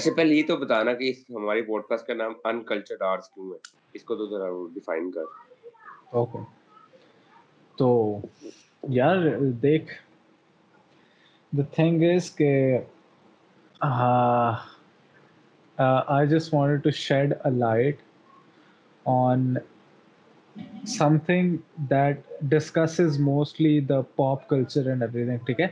اچھا پہلے یہ تو بتانا کہ ہماری پوڈ کاسٹ کا نام ان کلچرڈ آرٹس کیوں ہے اس کو تو ذرا ڈیفائن کر اوکے تو یار دیکھ دا تھنگ از کہ I just want to shed a light on something that discuss is mostly the pop culture and everything ٹھیک ہے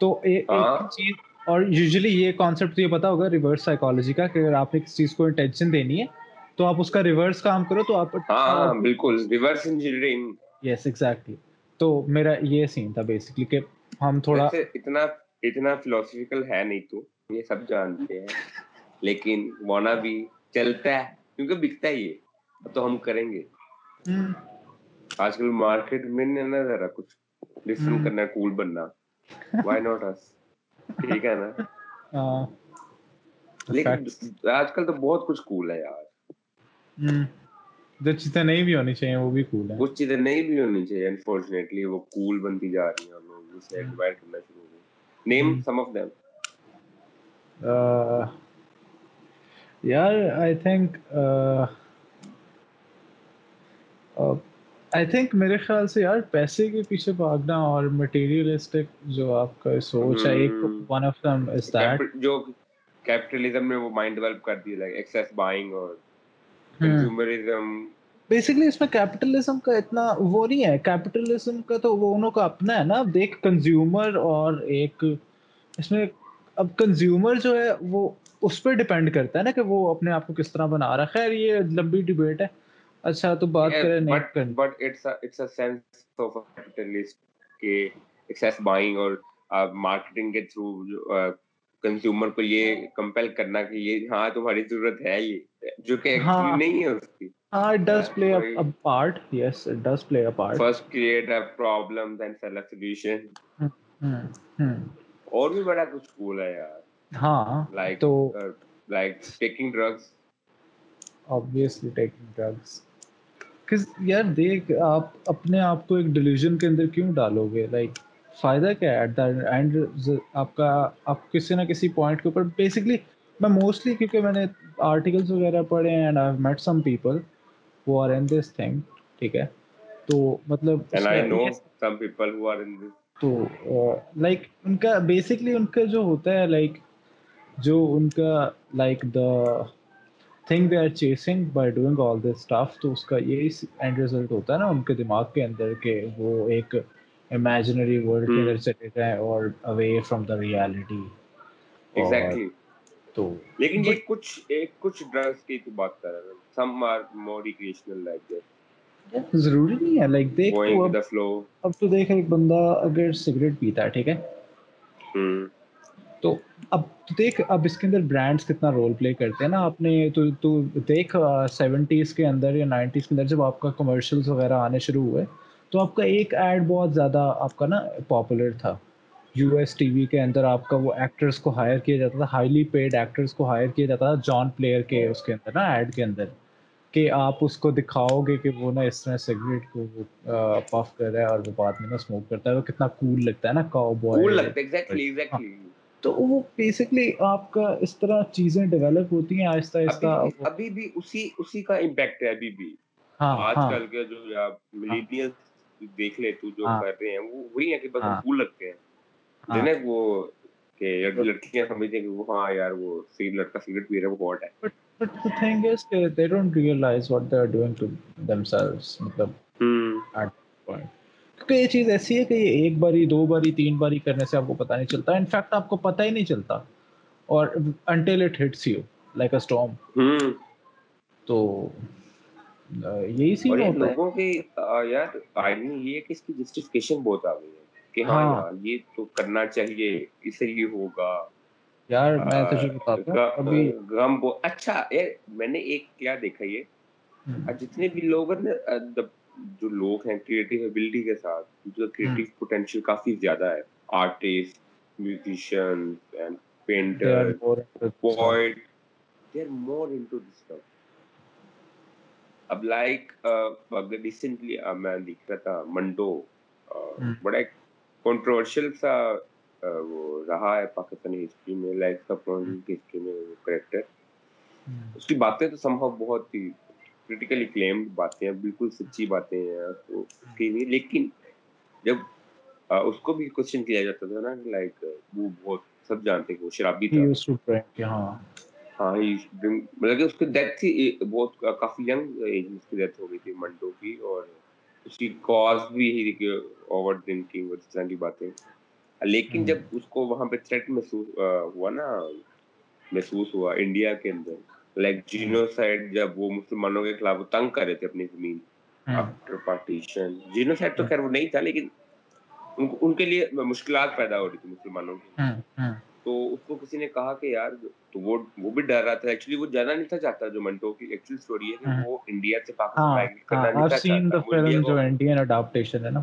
تو ایک ہاں۔ چیز اور یوزلی یہ کانسیپٹ یہ پتا ہوگا ریورس سائیکالوجی کا کہ اگر آپ نے کسی چیز کو انٹینشن دینی ہے تو آپ اس کا ریورس کام کرو تو آپ ہاں، ہاں، بالکل ریورس انجینئرنگ یس ایگزیکٹلی تو میرا یہ سین تھا بیسکلی کہ ہم تھوڑا اتنا اتنا فلسفیکل ہے نہیں تو یہ سب جانتے ہیں لیکن وانا بھی چلتا ہے کیونکہ بکتا ہے یہ تو ہم کریں گے آج کل مارکیٹ میں نہیں نا ذرا کچھ ڈفرنٹ کرنا کول بننا وائی ناٹ اس ٹھیک ہے نا ہاں۔ لیکن آج کل تو بہت کچھ کول ہے یار جو چیزیں نہیں بھی ہونی چاہیے وہ بھی کول ہیں کچھ چیزیں نہیں بھی ہونی چاہیے انفارچونیٹلی وہ کول بنتی جا رہی ہیں لوگ اسے ایڈوائٹ کرنا شروع ہو نیم سم اف دیم یار آئی تھنک آئی تھنک میرے خیال سے یار پیسے کے پیچھے بھاگنا اور مٹیریلسٹک جو آپ کا سوچ ہے ایک one of them is that جو کیپٹلزم نے وہ مائنڈ ڈیولپ کر دیا لائک ایکسس بائنگ اور کنزیومرزم hmm. بیسکلی اس میں کیپٹلزم کا اتنا وہ نہیں ہے کیپٹلزم کا تو وہ انہوں کا اپنا ہے نا اب دیکھ کنزیومر اور ایک اس میں اب کنزیومر جو ہے وہ اس پہ ڈپینڈ کرتا ہے نا کہ وہ اپنے آپ کو کس طرح بنا رہا ہے خیر یہ لمبی ڈبیٹ ہے اچھا تو بات کریں net but it's it's a sense capitalist excess buying اور مارکیٹنگ کے تھرو کنزیومر کو یہ یہ یہ کمپیل کرنا کہ کہ ہاں ہاں تمہاری ضرورت ہے ہاں۔ ہے جو نہیں اس کی does does play play a a a part part yes first create problem then sell a solution اور بھی بڑا کچھ کول ہے یار ہاں لائک لائک تو taking drugs obviously taking drugs کہ یار دیکھ آپ اپنے آپ کو ایک ڈیلیوژن کے اندر کیوں ڈالو گے لائک فائدہ کیا ہے ایٹ دا اینڈ آپ کا آپ کسی نہ کسی پوائنٹ کے اوپر بیسکلی میں موسٹلی کیونکہ میں نے آرٹیکلس وغیرہ پڑھے ہیں and I met some people who are in this thing ٹھیک ہے تو مطلب تو لائک ان کا بیسکلی ان کا جو ہوتا ہے لائک جو ان کا like they think are chasing by doing all this stuff تو اس کا یہی اینڈ ہوتا ہے نا ان کے کے کے دماغ اندر اندر کہ وہ ایک ایک امیجنری ورلڈ چلے اور اوے فرام دا ریالٹی لیکن یہ کچھ کچھ ضروری نہیں ہے سگریٹ پیتا hmm. تو اب دیکھ اب اس کے اندر برانڈس کتنا رول پلے کرتے ہیں نا آپ نے تو تو دیکھ سیونٹیز کے اندر یا نائنٹیز کے اندر جب آپ کا کمرشلس وغیرہ آنے شروع ہوئے تو آپ کا ایک ایڈ بہت زیادہ آپ کا نا پاپولر تھا یو ایس ٹی وی کے اندر آپ کا وہ ایکٹرس کو ہائر کیا جاتا تھا ہائیلی پیڈ ایکٹرس کو ہائر کیا جاتا تھا جان پلیئر کے ہاں۔ اس کے اندر نا ایڈ کے اندر کہ آپ اس کو دکھاؤ گے کہ وہ نا اس طرح سگریٹ کو پف کر رہا ہے اور وہ بعد میں نا اسموک کرتا ہے وہ کتنا کول لگتا ہے نا کاؤ بوائے تو وہ بیسکلی آپ کا اس طرح چیزیں ڈیولپ ہوتی ہیں آہستہ آہستہ ابھی بھی اسی اسی کا امپیکٹ ہے ابھی بھی ہاں، ہاں۔ آج کل کے جو ملیڈینل دیکھ لے تو جو ہاں۔ کر رہے ہیں وہ وہی ہے کہ بس پھول لگتے ہیں نا وہ کہ لڑکیاں سمجھیں کہ وہ ہاں یار وہ سیل لڑکا سگریٹ پی رہا ہے وہ ہاٹ ہے but but the thing is کہ they don't realise what they are doing to themselves مطلب ہم ایٹ پوائنٹ یہ چیز ایسی ہے کہ یہ ایک بار بہت آ گئی ہاں ہاں۔ کرنا چاہیے سے یہ ہوگا یار میں اچھا میں نے دیکھا یہ جتنے بھی لوگ جو لوگ ہیں کریٹیو ایبلٹی کے ساتھ ان کا کریٹیو پوٹینشیل کافی زیادہ ہے artist musician and painter poet they are more into this stuff اب لائک اگر ریسنٹلی میں دیکھ رہا تھا منڈو بڑا ایک کنٹروورشل سا وہ رہا ہے پاکستانی ہسٹری میں لائک کپڑوں کی ہسٹری میں کریکٹر اس کی باتیں تو سمبھو بہت ہی کریٹیکلی باتیں بالکل سچی باتیں ہیں لیکن جب اس کو بھی کوشچن کیا جاتا تھا نا لائک وہ بہت سب جانتے کافی اس کی اور اس کی باتیں لیکن ہاں۔ جب اس کو وہاں پہ تھریٹ محسوس ہوا انڈیا کے اندر لائک جینو سائڈ جب وہ مسلمانوں کے خلاف وہ تنگ کر رہے تھے اپنی زمین آفٹر پارٹیشن جینو سائڈ تو خیر وہ نہیں تھا لیکن ان ان کے لیے مشکلات پیدا ہو رہی تھی مسلمانوں کی ہاں، ہاں۔ تو اس کو کسی نے کہا کہ یار تو وہ وہ بھی ڈر رہا تھا ایکچولی وہ جانا نہیں تھا چاہتا جو منٹو کی ایکچوئل سٹوری ہے کہ ہاں۔ وہ انڈیا سے پاکستان کرنا نہیں تھا چاہتا جو انڈین اڈاپٹیشن ہے نا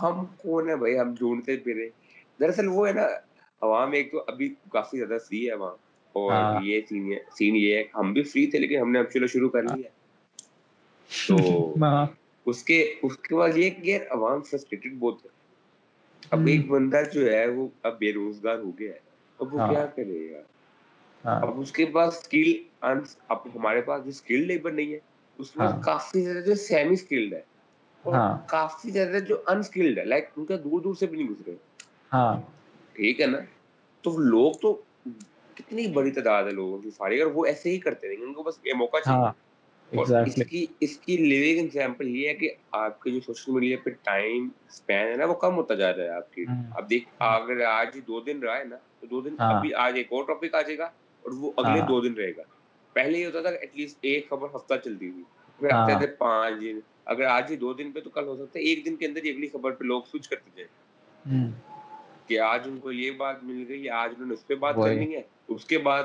ہم کون ہے بھائی ہم ڈھونڈتے پھرے دراصل وہ ہے نا عوام ایک تو ابھی کافی زیادہ فری ہے عوام اور ہاں۔ یہ سین ہے سین یہ ہے ہم بھی فری تھے لیکن ہم نے اب چلو شروع کر لیا تو ہاں۔ اس کے اس کے بعد یہ کہ یار عوام فرسٹریٹڈ بہت ہے اب ایک بندہ جو ہے وہ اب بے روزگار ہو گیا ہے اب وہ ہاں۔ کیا کرے گا اب اس کے پاس سکل ہمارے پاس جو سکل لیبر نہیں ہے اس میں کافی زیادہ جو سیمی سکلڈ ہے ہاں۔ کافی زیادہ جو انسکلڈ ہے ہے ہے ہے لائک ان ان کا دور دور سے بھی نہیں گزرے ہاں۔ ٹھیک نا تو تو لوگ کتنی بڑی تعداد لوگوں کی کی وہ ایسے ہی کرتے رہیں گے کو بس یہ یہ موقع چاہیے ہاں۔ اس لیونگ ایگزامپل کہ آپ کے جو سوشل میڈیا پہ ٹائم اسپین ہے نا وہ کم ہوتا جا رہا ہے آپ کی اب دیکھ اگر آج دو دن رہا ہے نا تو دو دن ابھی آج ایک اور ٹاپک آ جائے گا اور وہ اگلے دو دن رہے گا پہلے یہ ہوتا تھا ایٹ لیسٹ ایک خبر ہفتہ چلتی تھی پھر آتے تھے پانچ دن اگر آج ہی دو دن پہ تو کل ہو سکتا ہے ایک دن کے اندر ہی اگلی خبر پہ لوگ سوچ کرتے جائیں کہ آج ان کو یہ بات مل گئی آج انہوں نے اس پہ بات کرنی ہے اس کے بعد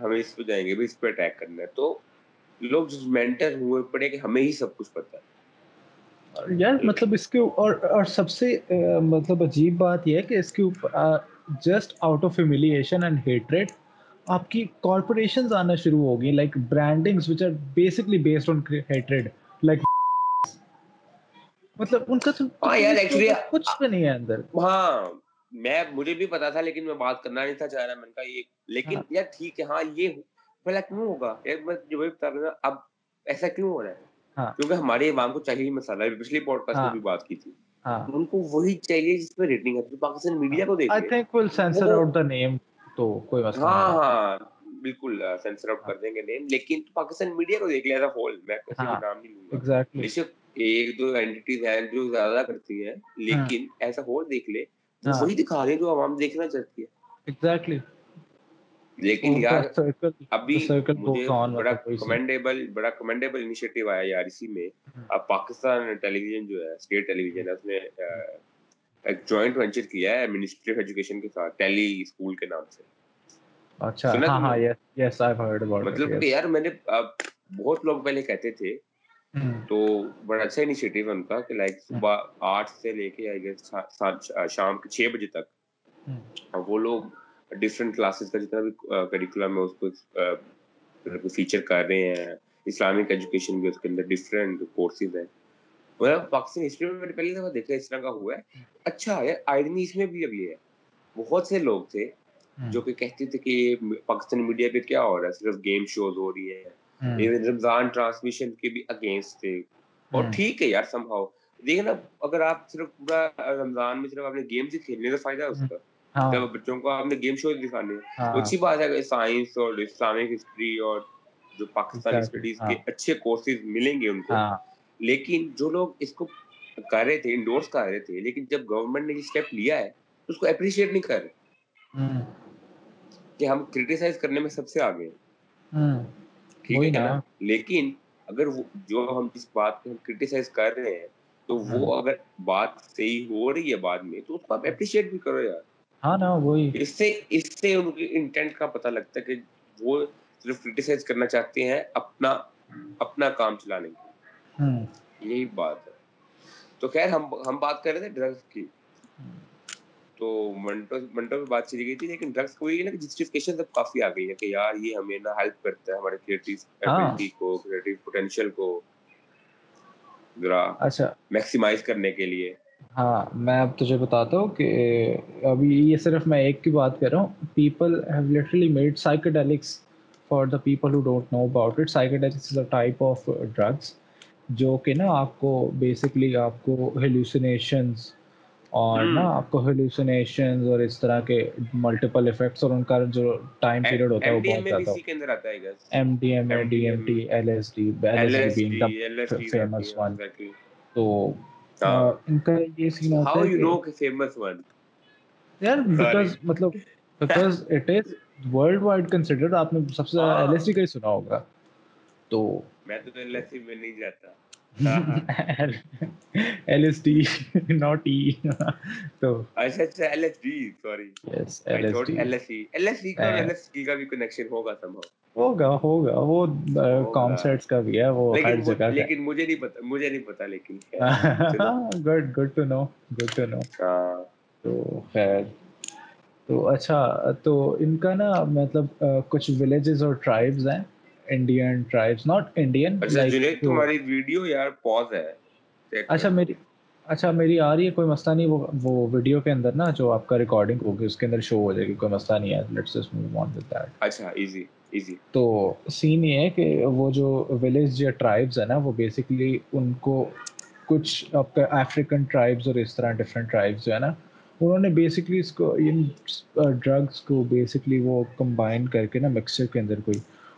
ہمیں اس پہ جائیں گے بھی اس پہ اٹیک کرنا ہے تو لوگ جس مینٹر ہوئے پڑے کہ ہمیں ہی سب کچھ پتا ہے یار مطلب اس کے اور اور سب سے مطلب عجیب بات یہ ہے کہ اس کے اوپر just out of humiliation and hatred آپ کی کارپوریشنز آنا شروع ہو گئی like brandings which are basically based on hatred مطلب ہاں، ان کا کچھ بھی نہیں ہے اندر ہاں میں مجھے بھی پتا تھا لیکن میں بات کرنا نہیں تھا چاہ رہا لیکن ہاں۔ ٹھیک ہے ہاں یہ کیوں ہوگا جو اب ایسا کیوں ہو رہا ہے ہے ہاں۔ کیونکہ ہمارے کو کو کو چاہیے چاہیے مسالہ پچھلی پوڈ کاسٹ میں میں بھی بات کی تھی ان وہی جس ریٹنگ پاکستان میڈیا دیکھ لیا ایک دو اینٹیز ہیں جو زیادہ کرتی لیکن ہاں۔ ایسا دیکھ لے ہاں۔ وہی دکھا رہے جو عوام دیکھنا چاہتی ہے بہت لوگ پہلے کہتے تھے تو بڑا اچھا انیشیٹو ہے ان کا کہ لائک صبح آٹھ سے لے کے آئی گیس شام کے چھ بجے تک وہ لوگ ڈفرینٹ کلاسز کا جتنا بھی کریکولم ہے اس کو فیچر مطلب کر رہے ہیں اسلامک ایجوکیشن بھی اس کے اندر ڈفرینٹ کورسز ہیں مطلب پاکستان ہسٹری میں میں نے پہلی دفعہ دیکھا اس طرح کا ہوا ہے اچھا ہے آئرنی اس میں بھی اب یہ ہے بہت سے لوگ تھے جو کہ کہتے تھے کہ پاکستانی میڈیا پہ کیا ہو رہا ہے صرف گیم شوز ہو رہی ہے ایون رمضان ٹرانسمیشن کے بھی اگینسٹ تھے اور ٹھیک ہے یار سمبھاؤ دیکھیں نا اگر آپ صرف پورا رمضان میں صرف آپ نے گیمز ہی کھیلنے کا فائدہ ہے اس کا جب بچوں کو آپ نے گیم شوز دکھانے ہیں اچھی بات ہے کہ سائنس اور اسلامک ہسٹری اور جو پاکستانی اسٹڈیز کے اچھے کورسز ملیں گے ان کو لیکن جو لوگ اس کو کر رہے تھے انڈورس کر رہے تھے لیکن جب گورنمنٹ نے یہ سٹیپ لیا ہے تو اس کو اپریشیٹ نہیں کر رہے کہ ہم کرٹیسائز کرنے میں سب سے آگے ہیں ٹھیک ہے نا لیکن اگر جو ہم جس بات کو کریٹیسائز کر رہے ہیں تو وہ ہاں۔ اگر بات صحیح ہو رہی ہے بعد میں تو اس کو آپ اپریشیٹ بھی کرو یار ہاں نا وہی اس سے اس سے ان کے انٹینٹ کا پتہ لگتا ہے کہ وہ صرف کریٹیسائز کرنا چاہتے ہیں اپنا اپنا کام چلانے کی ہاں۔ یہی بات ہے تو خیر ہم ہم بات کر رہے تھے ڈرگس کی تو منٹو منٹوں پہ بات چلی گئی تھی لیکن ڈرگس کوئی یہ نا جسٹیفیکیشن سب کافی آ گئی ہے کہ یار یہ ہمیں نا ہیلپ کرتا ہے ہمارے کریٹیو ایبلٹی ہاں۔ کو کریٹیو پوٹینشیل کو ذرا اچھا میکسیمائز کرنے کے لیے ہاں میں اب تجھے بتاتا ہوں کہ ابھی یہ صرف میں ایک کی بات کر رہا ہوں people have literally made psychedelics for the people who don't know about it psychedelics is a type of drugs جو کہ نا آپ کو بیسکلی آپ کو ہیلوسینیشنز اور نا آپ کو ہیلوسینیشن اور اس طرح کے ملٹیپل افیکٹس اور ان کا جو ٹائم پیریڈ ہوتا ہے وہ بہت زیادہ M D M A D M T L S D L S D being the famous one تو ان کا یہ سین ہوتا ہے ہاؤ یو نو کہ فیمس ون یار بیکاز مطلب because it is worldwide considered آپ نے سب سے زیادہ ایل ایس ڈی کا ہی سنا ہوگا تو میں تو ایل ایس ڈی میں نہیں جاتا تو ان کا نا مطلب کچھ ولیجز اور ٹرائبز ہیں انڈین انڈین ٹرائبز ناٹ تمہاری ویڈیو ویڈیو یار پاز ہے ہے ہے ہے اچھا اچھا اچھا میری میری آ رہی کوئی کوئی مسئلہ مسئلہ نہیں نہیں وہ وہ وہ وہ کے کے اندر اندر نا نا جو جو آپ کا ریکارڈنگ ہوگی اس شو ہو جائے گی let's just move on that easy easy تو سین یہ کہ یا ہیں بیسیکلی ان کو کچھ آپ کا افریقن ٹرائبز اور اس طرح ڈفرینٹ ٹرائبز جو ہے نا انہوں نے اس کو کو ان ڈرگس وہ کمبائن کر کے نا مکسچر کے اندر کوئی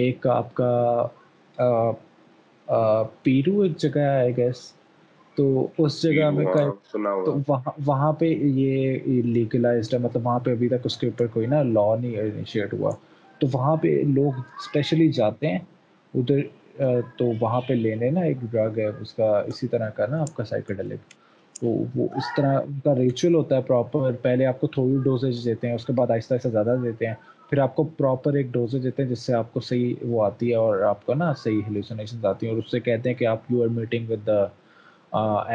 ایک آپ کا پیرو ایک جگہ ہے آئی گیس تو اس جگہ میں ہاں، تو وہاں وہاں پہ یہ لیگلائزڈ ہے مطلب وہاں پہ ابھی تک اس کے اوپر کوئی نا لا نہیں انیشیٹ ہوا تو وہاں پہ لوگ اسپیشلی جاتے ہیں ادھر تو وہاں پہ لینے نا ایک ڈرگ ہے اس کا اسی طرح کا نا آپ کا سائیکڈلک تو وہ اس طرح کا ریچول ہوتا ہے پراپر پہلے آپ کو تھوڑی ڈوزیج دیتے ہیں اس کے بعد آہستہ آہستہ زیادہ دیتے ہیں پھر آپ کو پراپر ایک ڈوزیج دیتے ہیں جس سے آپ کو صحیح وہ آتی ہے اور آپ کو نا صحیح ہیلوسنیشن آتی ہیں اور اس سے کہتے ہیں کہ آپ you are meeting with the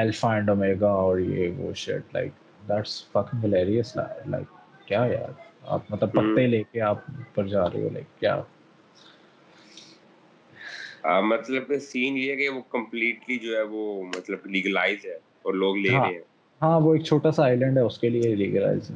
alpha and omega اور یہ وہ shirt like that's fucking hilarious like کیا یار آپ مطلب پتے لے کے آپ اوپر جا رہے ہو لائک کیا مطلب سین یہ کہ وہ کمپلیٹلی جو ہے وہ مطلب لیگلائز ہے اور لوگ لے ہاں۔ رہے ہیں ہاں وہ ایک چھوٹا سا آئیلینڈ ہے اس کے لیے لیگلائز ہے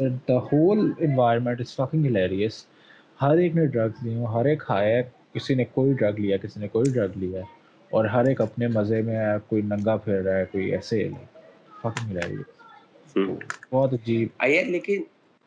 the whole environment is fucking hilarious ہر ایک نے ڈرگس لی ہوں ہر ایک کھایا ہے کسی نے کوئی ڈرگ لیا کسی نے کوئی ڈرگ لیا اور ہر ایک اپنے مزے میں ہے کوئی ننگا پھیر رہا ہے کوئی ایسے فاکنگ ہلیریس hmm. بہت عجیب یار لیکن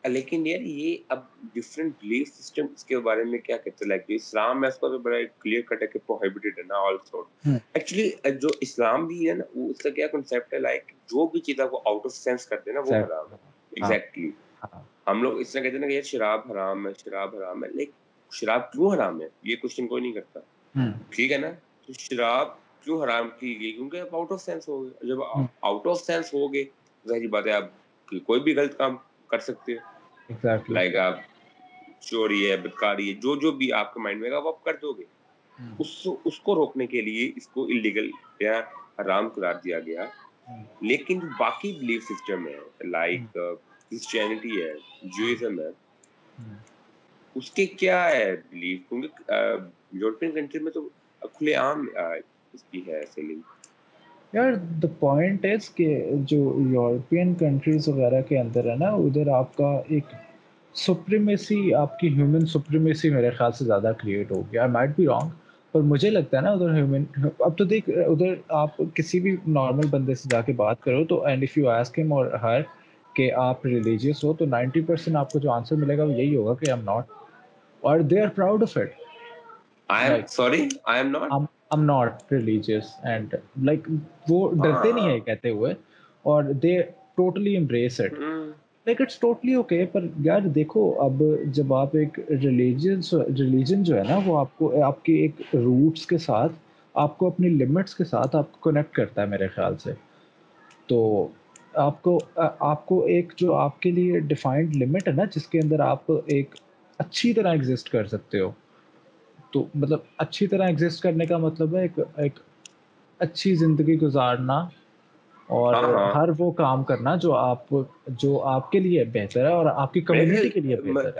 لیکن یار یہ اب ڈفرینٹ بلیف سسٹم اس کے بارے میں کیا کہتے لائک جو اسلام ہے اس کا تو بڑا کلیئر کٹ ہے کہ پروہیبیٹیڈ ہے نا آل سورٹ ایکچولی جو اسلام بھی ہے نا اس کا کیا کنسیپٹ ہے لائک جو بھی چیز آپ کو آؤٹ آف سینس کرتے ہیں نا وہ حرام ہے ایگزیکٹلی ہاں۔ ہاں۔ ہم لوگ اس طرح کہتے ہیں کہ یار شراب حرام ہے شراب حرام ہے لیکن شراب کیوں حرام ہے یہ کوشچن کوئی نہیں کرتا ہاں۔ ٹھیک ہے نا تو شراب کیوں حرام کی گئی کیونکہ آپ آؤٹ آف سینس ہو گئے جب آؤٹ آف سینس ہو گئے ظاہری بات ہے آپ کوئی بھی غلط کام کر سکتے ہیں لائک آپ چوری ہے بدکاری ہے جو جو بھی آپ کے مائنڈ میں گا وہ آپ کر دو گے اس کو روکنے کے لیے اس کو انلیگل یا حرام قرار دیا گیا لیکن جو باقی بلیف سسٹم ہے لائک کرسچینٹی uh, ہے جوئزم ہے اس کے کیا ہے بلیف کیونکہ یورپین uh, کنٹری میں تو کھلے عام uh, اس کی ہے سیلنگ یار دا پوائنٹ از کہ جو یورپین کنٹریز وغیرہ کے اندر ہے نا ادھر آپ کا ایک سپریمیسی آپ کی ہیومن سپریمیسی میرے خیال سے زیادہ کریٹ ہو گیا آئی مائٹ بی رانگ پر مجھے لگتا ہے نا ادھر ہیومن اب تو دیکھ ادھر آپ کسی بھی نارمل بندے سے جا کے بات کرو تو اینڈ اف یو آسک ہم اور ہر کہ آپ ریلیجیس ہو تو نائنٹی پرسینٹ آپ کو جو آنسر ملے گا وہ یہی ہوگا کہ آئی ایم ناٹ اور they are proud of it وہ ah. ڈرتے نہیں ہے کہتے ہوئے اور they totally embarrass it it's totally okay پر یار دیکھو اب جب آپ ایک ریلیجن ریلیجن جو ہے نا وہ آپ کو آپ کے ایک روٹس کے ساتھ آپ کو اپنی لمٹس کے ساتھ آپ کو کنیکٹ کرتا ہے میرے خیال سے تو آپ کو آپ کو ایک جو آپ کے لیے ڈیفائنڈ لمٹ ہے نا جس کے اندر آپ ایک اچھی طرح ایگزسٹ کر سکتے ہو تو مطلب اچھی طرح ایگزسٹ کرنے کا مطلب ہے ایک ایک اچھی زندگی گزارنا اور ہاں، ہاں۔ ہر وہ کام کرنا جو آپ جو آپ کے لیے بہتر ہے اور آپ کی کمیونٹی کے لیے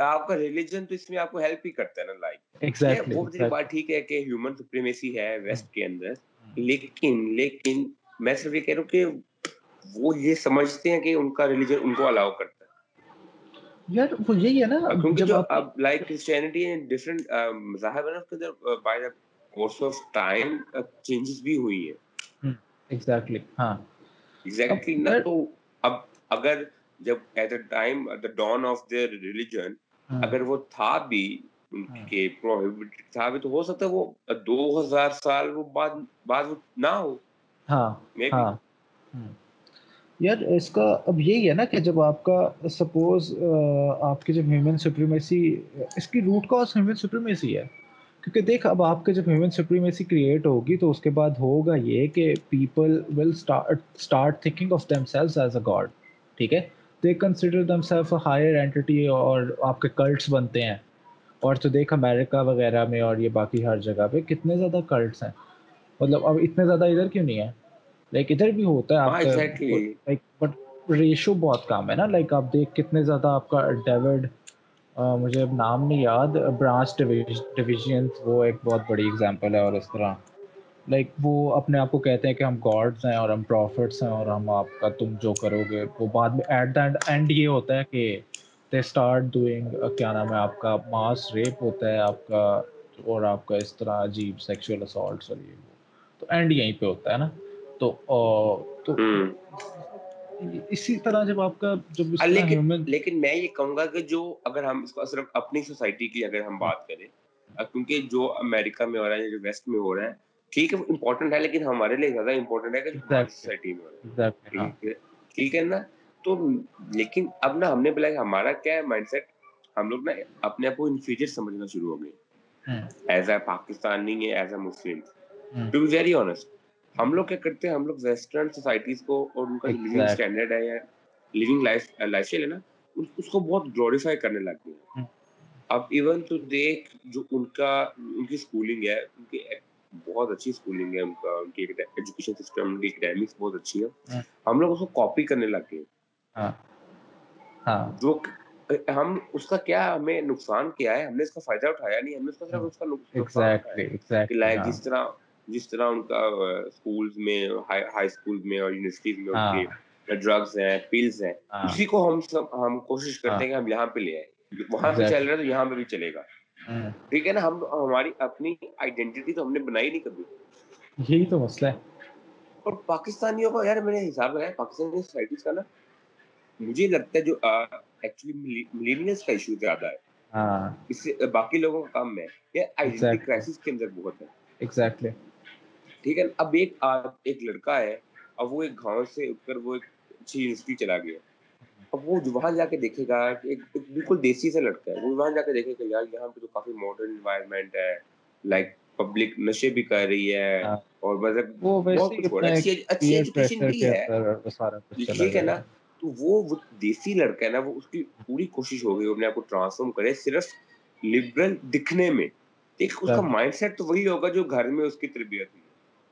آپ کا ریلیجن تو اس میں آپ کو ہیلپ ہی کرتا ہے نا لائک وہ بات ٹھیک ہے کہ ہیومن سپریمیسی ہے ویسٹ کے اندر لیکن لیکن میں صرف یہ کہہ رہا ہوں کہ وہ یہ سمجھتے ہیں کہ ان کا ریلیجن ان کو الاؤ کرتا ہے یار وہ یہی ہے نا کیونکہ جو اب لائک کرسچینٹی ہے ڈفرینٹ مذاہب ہے نا اس کے اندر by the course of time changes بھی ہوئی ہے ایگزیکٹلی ہاں اب سال وہ نہ ہو جب آپ کا سپوز آپ کی کی جب ہیومن ہیومن سپریمیسی سپریمیسی اس روٹ کاز ہے کیونکہ دیکھ اب آپ کے جب ہیومن سپریمیسی کریئٹ ہوگی تو اس کے بعد ہوگا یہ کہ people will start thinking of them self as a god ٹھیک ہے کنسیڈر ہائر اینٹی اور آپ کے کلٹس بنتے ہیں اور تو دیکھ امیرکا وغیرہ میں اور یہ باقی ہر جگہ پہ کتنے زیادہ کلٹس ہیں مطلب اب اتنے زیادہ ادھر کیوں نہیں ہے لائک ادھر بھی ہوتا ہے آپ لائک بٹ ریشو بہت کم ہے نا لائک آپ دیکھ کتنے زیادہ آپ کا ڈیوڈ مجھے اب نام نہیں یاد برانچ ڈویژنس وہ ایک بہت بڑی اگزامپل ہے اور اس طرح لائک وہ اپنے آپ کو کہتے ہیں کہ ہم گاڈس ہیں اور ہم پروفٹس ہیں اور ہم آپ کا تم جو کرو گے وہ بعد میں ایٹ دا اینڈ اینڈ یہ ہوتا ہے کہ دے اسٹارٹ ڈوئنگ کیا نام ہے آپ کا ماس ریپ ہوتا ہے آپ کا اور آپ کا اس طرح عجیب سیکشل اسالٹس اور یہ تو اینڈ یہیں پہ ہوتا ہے نا تو تو اسی طرح جب آپ کا جب لیکن لیکن میں یہ کہوں گا کہ جو اگر ہم اس کو صرف اپنی سوسائٹی کی اگر ہم بات کریں کیونکہ جو امریکہ میں ہو رہا ہے جو ویسٹ میں ہو رہا ہے ٹھیک ہے امپورٹنٹ ہے لیکن ہمارے لیے زیادہ امپورٹنٹ ہے کہ سوسائٹی میں ہو رہا ہاں۔ ہے ٹھیک ہے نا تو لیکن اب نا ہم نے بلا ہمارا کیا ہے مائنڈ سیٹ ہم لوگ نا اپنے آپ کو انفیجر سمجھنا شروع ہو گئے ایز اے پاکستانی ہے as a Muslim to be very honest ہم لوگ کیا کرتے ہیں ہم لوگ ویسٹرن سوسائٹیز کو اور ان کا لیونگ اسٹینڈرڈ ہے یا لیونگ لائف لائف اسٹائل ہے نا اس کو بہت گلوریفائی کرنے لگ گئے اب ایون تو دیکھ جو ان کا ان کی اسکولنگ ہے ان کی بہت اچھی اسکولنگ ہے ان کا ان کی ایجوکیشن سسٹم ان کی اکیڈیمکس بہت اچھی ہے ہم لوگ اس کو کاپی کرنے لگ گئے ہاں۔ ہاں۔ جو ہم اس کا کیا ہمیں نقصان کیا ہے ہم نے اس کا فائدہ اٹھایا نہیں ہم نے اس کا صرف اس کا نقصان لائک ہاں۔ جس طرح جس طرح ان کا اسکولز میں ہائی اسکول میں اور یونیورسٹیز میں ان ہاں۔ کے ڈرگس ہیں پلز ہیں ہاں۔ اسی کو ہم سب ہم کوشش کرتے ہاں۔ ہیں کہ ہم یہاں پہ لے آئیں وہاں پہ چل رہا ہے تو یہاں پہ بھی چلے گا ٹھیک ہے نا ہم ہماری اپنی آئیڈینٹی تو ہم نے بنائی نہیں کبھی یہی تو مسئلہ ہے اور پاکستانیوں کا یار میں نے حساب لگایا پاکستانی سوسائٹیز کا نا مجھے لگتا ہے جو ایکچولی ملینیلز کا ایشو زیادہ ہے اس سے باقی لوگوں کا کم ہے یہ آئیڈینٹی کرائسس کے اندر بہت ہے ایگزیکٹلی ٹھیک ہے اب ایک ایک لڑکا ہے اب وہ ایک گاؤں سے اٹھ کر وہ ایک اچھی یونیورسٹی لائک پبلک نشے بھی کر رہی ہے ٹھیک ہے نا تو وہ دیسی لڑکا ہے نا وہ پوری کوشش اپنے آپ کو ٹرانسفارم کرے صرف لبرل دکھنے میں ہاں۔ وہی ہوگا جو گھر میں اس کی تربیت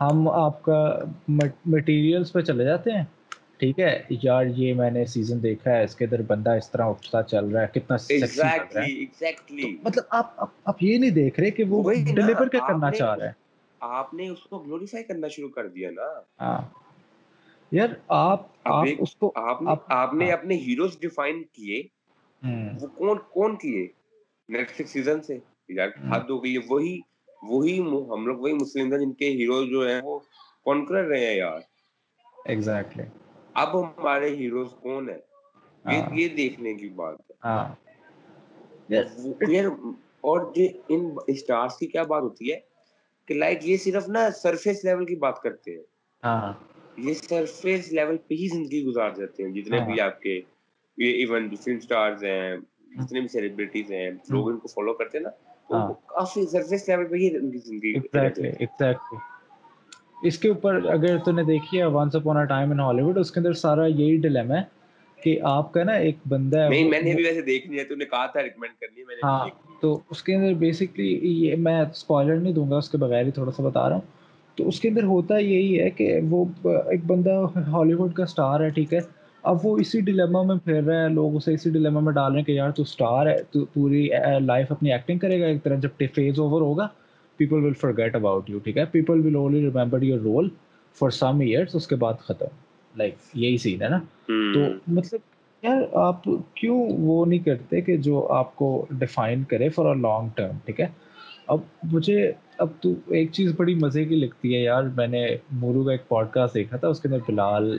ہم آپ کا مٹیریلس پہ چلے جاتے ہیں ٹھیک ہے یار یہ میں نے سیزن دیکھا ہے اس کے اندر بندہ اس طرح اٹھتا چل رہا ہے کتنا مطلب آپ آپ یہ نہیں دیکھ رہے کہ وہ ڈلیور کیا کرنا چاہ رہا ہے آپ نے اس کو گلوریفائی کرنا شروع کر دیا نا ہاں۔ یار آپ آپ اس کو آپ نے ہاں۔ اپنے ہیروز ڈیفائن کیے وہ کون کون کیے نیٹفلکس سیزن سے یار حد ہو گئی ہے وہی وہی ہم لوگ وہی مسلم تھے جن کے ہیرو جو ہیں وہ کانکرر رہے ہیں یار ایگزیکٹلی اب ہمارے ہیروز کون ہیں یہ ہاں. دیکھنے کی بات ہے ہاں. اور جو ان اسٹارز کی کیا بات ہوتی ہے کہ لائک یہ صرف نا سرفیس لیول کی بات کرتے ہیں ہاں. یہ سرفیس لیول پہ ہی زندگی گزار جاتے ہیں جتنے بھی آپ کے یہ ایون فلم اسٹارز ہیں جتنے بھی سیلیبریٹیز ہیں لوگ ان کو فالو کرتے ہیں نا ہاں۔ کافی سرفیس لیول پہ ہی رنگی زندگی ایگزیکٹلی اس کے اوپر اگر تو نے دیکھی ہے وانس اپون ٹائم ان ہالی ووڈ اس کے اندر سارا یہی ڈلیم ہے کہ آپ کا نا ایک بندہ ہے نہیں میں نے بھی ویسے دیکھنی ہے تو نے کہا تھا ریکمینڈ کرنی ہے میں نے ہاں تو اس کے اندر بیسکلی یہ میں سپوائلر نہیں دوں گا اس کے بغیر ہی تھوڑا سا بتا رہا ہوں تو اس کے اندر ہوتا یہی ہے کہ وہ ایک بندہ ہالی ووڈ کا اسٹار ہے ٹھیک ہے اب وہ اسی ڈیلیما میں پھر رہے ہیں لوگ اسے اسی ڈیلیما میں ڈال رہے ہیں کہ یار تو اسٹار ہے تو پوری لائف اپنی ایکٹنگ کرے گا ایک طرح جب فیز اوور ہوگا people will for get about you ٹھیک ہے people will only remember your role for some years اس کے بعد ختم لائک یہی سین ہے نا تو مطلب یار آپ کیوں وہ نہیں کرتے کہ جو آپ کو ڈیفائن کرے فار اے لانگ ٹرم ٹھیک ہے اب مجھے اب تو ایک چیز بڑی مزے کی لگتی ہے یار میں نے مورو کا ایک پوڈ کاسٹ دیکھا تھا اس کے اندر بلال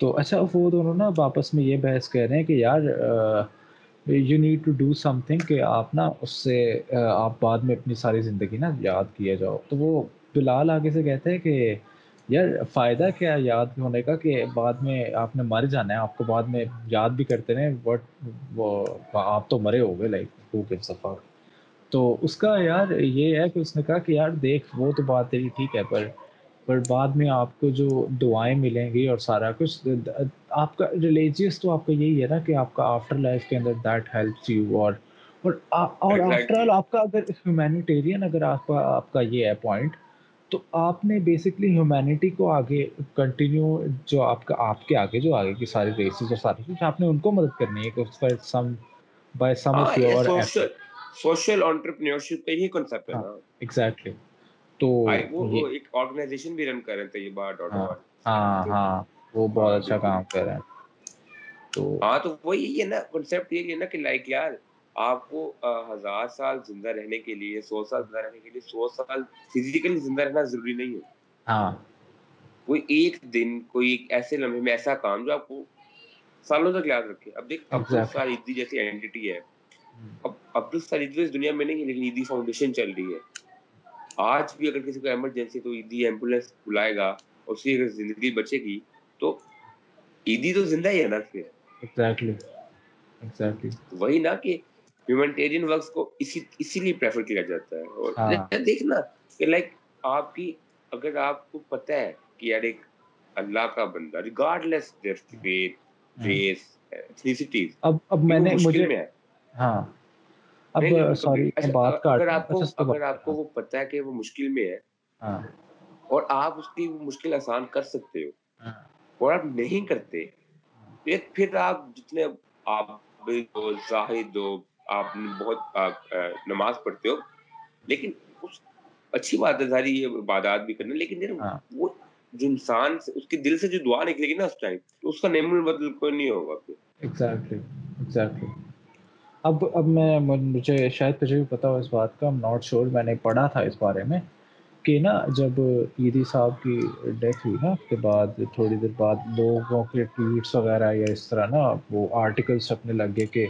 تو اچھا وہ دونوں نا واپس آپس میں یہ بحث کہہ رہے ہیں کہ یار you need to do something کہ آپ نا اس سے آپ بعد میں اپنی ساری زندگی نا یاد کیا جاؤ تو وہ بلال آگے سے کہتے ہیں کہ یار فائدہ کیا یاد ہونے کا کہ بعد میں آپ نے مر جانا ہے آپ کو بعد میں یاد بھی کرتے رہے بٹ وہ آپ تو مرے ہو گئے لائک سفر تو اس کا یار یہ ہے کہ اس نے کہا کہ یار دیکھ وہ تو بات تیری ٹھیک ہے پر پر بعد میں آپ کو جو دعائیں ملیں گی اور سارا کچھ آپ کا ریلیجیس تو آپ کا یہی ہے نا کہ آپ کا آفٹر لائف کے اندر دیٹ ہیلپس یو اور اور آفٹر آل آپ کا اگر ہیومینیٹیرین اگر آپ کا آپ کا یہ ہے پوائنٹ تو آپ نے بیسکلی ہیومینٹی کو آگے کنٹینیو جو آپ کا آپ کے آگے جو آگے کی ساری ریسز اور ساری کچھ آپ نے ان کو مدد کرنی ہے کہ for some by some of your social entrepreneurship کا ہی کانسیپٹ ہے ایگزیکٹلی ہاں، تو تو ہاں ہاں ہاں وہ بہت اچھا ہاں، کام کر رہے ہیں ہاں، وہی ہے ہے ہے نا نا یہ کہ لائک یار آپ کو ہزار سال سال سال زندہ زندہ زندہ رہنے رہنے کے کے لیے لیے سو سو فزیکلی رہنا ضروری نہیں کوئی ہاں۔ کوئی ایک دن ایسے لمحے میں ایسا کام جو آپ کو سالوں تک یاد رکھے اب اب دیکھ جیسی ہے ہے اس دنیا میں نہیں لیکن عیدی فاؤنڈیشن چل رہی ہے آج بھی اگر کسی کو ایمرجنسی تو عیدی ایمبولینس بلائے گا اور اس کی اگر زندگی بچے گی تو عیدی تو زندہ ہی ہے نا پھر exactly. exactly. وہی نا کہ ہیومنٹیرین ورکس کو اسی اسی لیے پریفر کیا جاتا ہے اور ah. دیکھنا کہ لائک آپ کی اگر آپ کو پتہ ہے کہ یار ایک اللہ کا بندہ ریگارڈ لیس ریس ایتھنیسٹیز اب اب میں نے مجھے ہاں اب سوری اچھا، بات اگر آپ کو اگر آپ کو وہ پتہ ہے کہ وہ مشکل میں ہے ہاں۔ اور آپ اس کی مشکل آسان کر سکتے ہو ہاں۔ اور آپ نہیں کرتے پھر آپ جتنے آپ زاہد ہو آپ بہت نماز پڑھتے ہو لیکن اچھی بات ہے ساری یہ عبادات بھی کرنا لیکن ہاں۔ وہ جو انسان سے اس کے دل سے جو دعا نکلے گی نا اس ٹائم اس کا نعم البدل کوئی نہیں ہوگا پھر ایگزیکٹلی ایگزیکٹلی اب اب میں مجھے شاید تجھے بھی پتا ہو اس بات کا ناٹ شور میں نے پڑھا تھا اس بارے میں کہ نا جب عیدی صاحب کی ڈیتھ ہوئی نا اس کے بعد تھوڑی دیر بعد لوگوں کے ٹویٹس وغیرہ یا اس طرح نا وہ آرٹیکلس اپنے لگ گئے کہ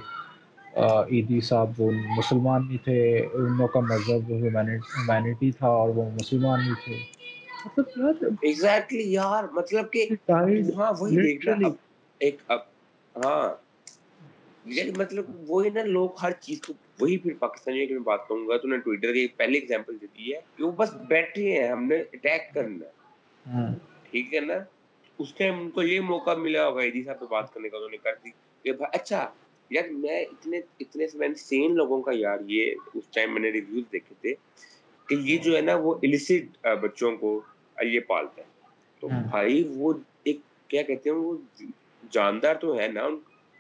عیدی صاحب وہ مسلمان نہیں تھے ان لوگوں کا مذہب ہیومینٹی تھا اور وہ مسلمان نہیں تھے مطلب یار مطلب کہ ہاں وہی ایک ہاں یعنی مطلب وہی نا لوگ ہر چیز کو وہی پھر پاکستانی میں بات کروں گا تو نے ٹویٹر کی پہلی ایگزامپل دے دی ہے کہ وہ بس بیٹھے ہیں ہم نے اٹیک کرنا ہاں۔ ٹھیک ہے نا اس ٹائم ان کو یہ موقع ملا وحیدی صاحب پہ بات کرنے کا انہوں نے کر دی کہ اچھا یار میں اتنے اتنے سے میں سین لوگوں کا یار یہ اس ٹائم میں نے ریویوز دیکھے تھے کہ یہ جو ہے نا وہ الیسٹ بچوں کو یہ پالتا ہے تو ہاں۔ بھائی وہ ایک کیا کہتے ہیں وہ جاندار تو ہے نا ان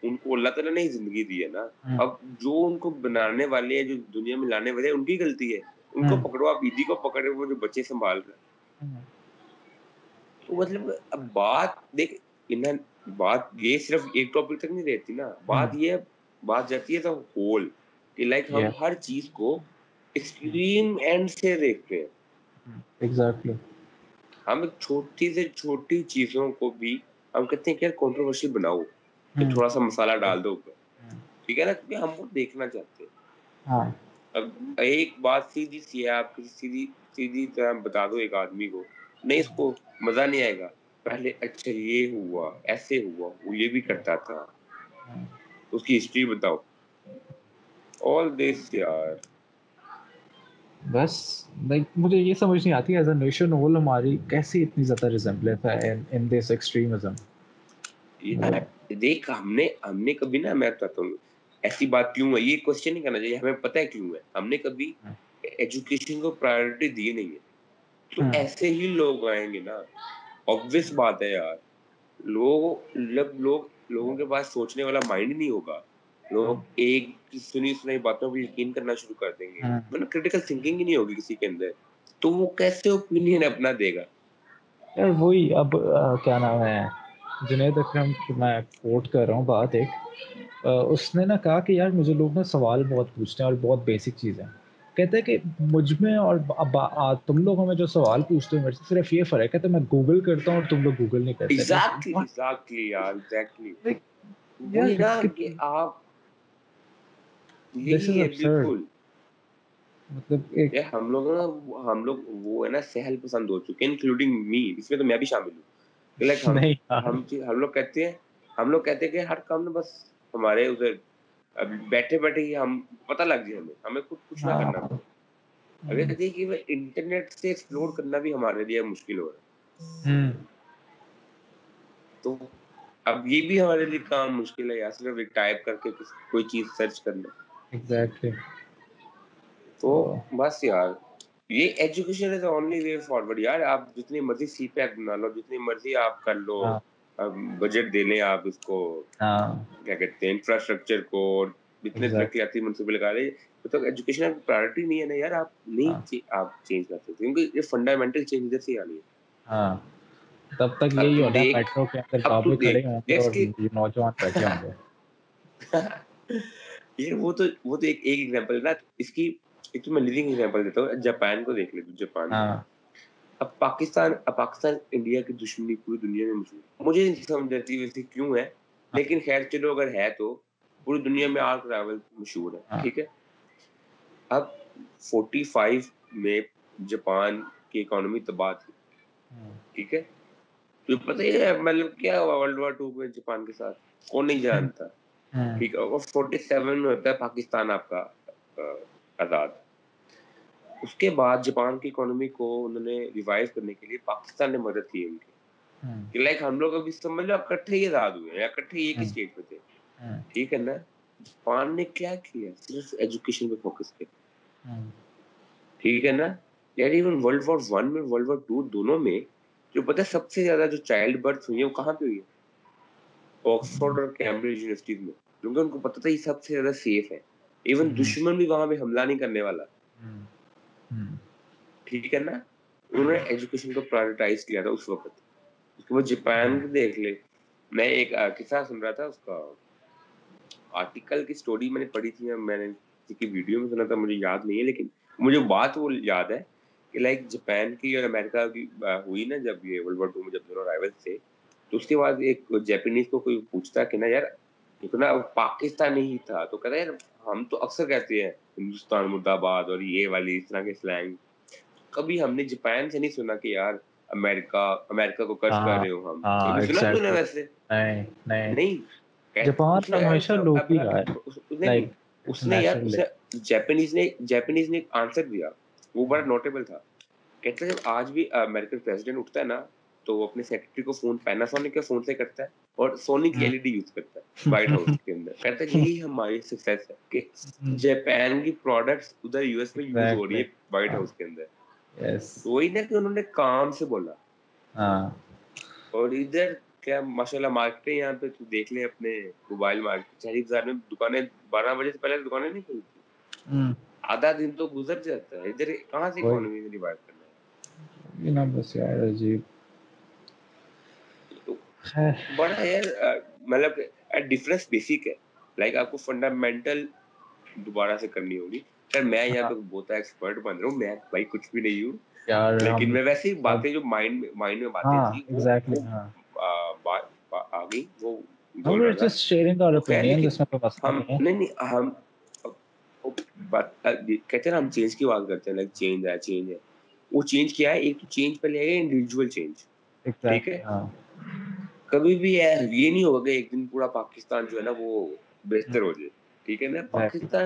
ان کو اللہ تعالیٰ نے ہی زندگی دی ہے نا اب جو ان کو بنانے والے ہیں جو دنیا میں لانے والے ہیں ان کی غلطی ہے ان کو پکڑو آپ عیدی کو پکڑے وہ جو بچے سنبھال رہے تو مطلب اب بات دیکھ انہیں بات یہ صرف ایک ٹاپک تک نہیں رہتی نا بات یہ بات جاتی ہے تو ہول کہ لائک ہم ہر چیز کو ایکسٹریم اینڈ سے دیکھتے ہیں ایگزیکٹلی ہم چھوٹی سے چھوٹی چیزوں کو بھی ہم کہتے ہیں کہ کنٹروورشل بناؤ تھوڑا سا مسالہ بتاؤ بس مجھے یہ سمجھ نہیں آتی ہماری دیکھ ہم نے ہم نے کبھی نا میں بتاتا ہوں ایسی بات کیوں ہے یہ کوشچن نہیں کرنا چاہیے ہمیں پتا ہے کیوں ہے ہم نے کبھی ایجوکیشن ہاں۔ کو پرائرٹی دی نہیں ہے تو ہاں۔ ایسے ہی لوگ آئیں گے نا آبویس بات ہے یار لوگ لب لوگ لوگوں کے پاس سوچنے والا مائنڈ نہیں ہوگا لوگ ہاں۔ ایک سنی سنائی باتوں پہ یقین کرنا شروع کر دیں گے مطلب کریٹیکل تھنکنگ ہی نہیں ہوگی کسی کے اندر تو وہ کیسے اوپینین اپنا دے گا وہی اب کیا نام ہے جنید اکرم کی میں کوٹ کر رہا ہوں بات ایک اس نے نا کہا کہ یار مجھے لوگ نا سوال بہت پوچھتے ہیں اور بہت بیسک چیزیں کہتے ہیں کہ مجھ میں اور تم لوگوں میں جو سوال پوچھتے ہیں میرے سے صرف یہ فرق ہے کہ میں گوگل کرتا ہوں اور تم لوگ گوگل نہیں کرتے مطلب ہم لوگ ہم لوگ وہ ہے نا سہل پسند ہو چکے انکلوڈنگ می اس میں تو میں بھی شامل ہوں لائک ہم ہم لوگ کہتے ہیں ہم لوگ کہتے ہیں کہ ہر کام نے بس ہمارے ادھر بیٹھے بیٹھے ہی ہم پتہ لگ جائے ہمیں ہمیں خود کچھ نہ کرنا پڑے اگر کہتے ہیں کہ انٹرنیٹ سے ایکسپلور کرنا بھی ہمارے لیے مشکل ہو رہا ہے تو اب یہ بھی ہمارے لیے کام مشکل ہے یا صرف ایک ٹائپ کر کے کوئی چیز سرچ کرنا ایگزیکٹلی تو بس یار یہ education is only way forward یار آپ جتنی مرضی سی پیک بنا لو جتنی مرضی آپ کر لو بجٹ دے لیں آپ اس کو ہاں۔ کیا کہتے ہیں انفراسٹرکچر کو جتنے ترقیاتی منصوبے لگا رہے تو ایجوکیشن کی پرائرٹی نہیں ہے نا یار آپ نہیں ہاں۔ آپ چینج کر سکتے کیونکہ یہ فنڈامنٹل چینج ادھر سے آنی ہے ہاں۔ تب تک یہی ہونا پیٹرو کے اندر کام بھی کریں گے اور نوجوان پیٹرو ہوں گے یہ وہ تو وہ تو ایک ایک ایگزامپل ہے نا اس کی ایک تو میں لیونگ ایگزامپل دیتا ہوں جاپان جاپان کو دیکھ تو اب ہاں۔ اب پاکستان پاکستان انڈیا کی دشمنی پوری پوری دنیا دنیا میں میں میں مشہور مشہور مجھے نہیں سمجھ آتی ویسے کیوں ہے ہے ہے ہے لیکن خیر چلو اگر تو ہاں۔ ٹھیک اب فورٹی فائیو جاپان کی اکانومی تباہ تھی ہاں۔ ٹھیک ٹھیک ہے ہے ہے تو پتہ ہی مطلب کیا ہوا ورلڈ وار ٹو میں جاپان کے ساتھ کون نہیں جانتا اور فورٹی سیون میں ہوتا ہے پاکستان آپ کا آزاد اس کے بعد جاپان کی اکانومی کو انہوں نے ریوائز کرنے کے لیے پاکستان نے مدد کی ان کی کہ لائک ہم لوگ ابھی سمجھ لو اکٹھے ہی آزاد ہوئے ہیں اکٹھے ہی ایک اسٹیٹ پہ تھے ٹھیک ہے نا جاپان نے کیا کیا صرف ایجوکیشن پہ فوکس کیا ٹھیک ہے نا یار ایون ورلڈ وار ون میں ورلڈ وار ٹو دونوں میں جو پتہ سب سے زیادہ جو چائلڈ برتھ ہوئی ہیں وہ کہاں پہ ہوئی ہیں آکسفورڈ اور کیمبرج یونیورسٹیز میں کیونکہ ان کو پتہ تھا یہ سب سے زیادہ سیف ہے ایون hmm. دشمن بھی وہاں پہ حملہ نہیں کرنے والا hmm. Hmm. ٹھیک ہے نا انہوں نے ایجوکیشن کو پرائرٹائز کیا تھا اس وقت اس کے بعد جاپان دیکھ لے میں ایک کس سن رہا تھا اس کا آرٹیکل کی اسٹوری میں نے پڑھی تھی میں نے کسی ویڈیو میں سنا تھا مجھے یاد نہیں ہے لیکن مجھے بات وہ یاد ہے کہ لائک جاپان کی اور امریکہ کی ہوئی نا جب یہ ورلڈ وار ٹو میں جب دونوں رائول تھے تو اس کے بعد ایک جیپنیز کو کوئی پوچھتا کہ نا یار نا پاکستان ہی تھا تو کہتے ہم تو اکثر کہتے ہیں ہندوستان مرد آباد اور یہ والی اس طرح کے سلینگ کبھی ہم نے جاپان سے نہیں سنا کہ یار امریکہ امریکہ کو آج بھی پریزیڈنٹ اٹھتا ہے نا تو وہ اپنے سیکرٹری کو فون کے فون سے کرتا ہے اور سونی کی ایل ای ڈی یوز کرتا ہے وائٹ ہاؤس کے اندر کہتا ہے کہ یہی ہماری سکسیس ہے کہ جاپان ہاں۔ کی پروڈکٹس ادھر یو ایس میں یوز ہو رہی ہے وائٹ ہاؤس کے اندر تو وہی نا کہ انہوں نے کام سے بولا ہاں۔ اور ادھر کیا ماشاء اللہ مارکیٹ ہے یہاں پہ تو دیکھ لیں اپنے موبائل مارکیٹ شہری بازار میں دکانیں بارہ بجے سے پہلے دکانیں نہیں کھلتی ہاں۔ آدھا دن تو گزر جاتا ہے ادھر کہاں سے اکانومی میری بات کرنا ہے بس یار عجیب بڑا یار مطلب ڈفرینس بیسک ہے لائک آپ کو فنڈامنٹل دوبارہ سے کرنی ہوگی سر میں یہاں ہاں۔ پہ بہت ایکسپرٹ بن رہا ہوں میں بھائی کچھ بھی نہیں ہوں لیکن میں ویسے ہی باتیں جو مائنڈ مائنڈ میں باتیں ہاں، تھی ہاں۔ ہم چینج کی بات کرتے ہیں وہ چینج کیا ہے ایک تو چینج پہ لے آئے چینج ٹھیک ہے کبھی بھی یہ نہیں ہوگا کہ ایک دن پورا پاکستان جو ہے نا وہ بہتر ہو جائے ٹھیک ہے نا پاکستان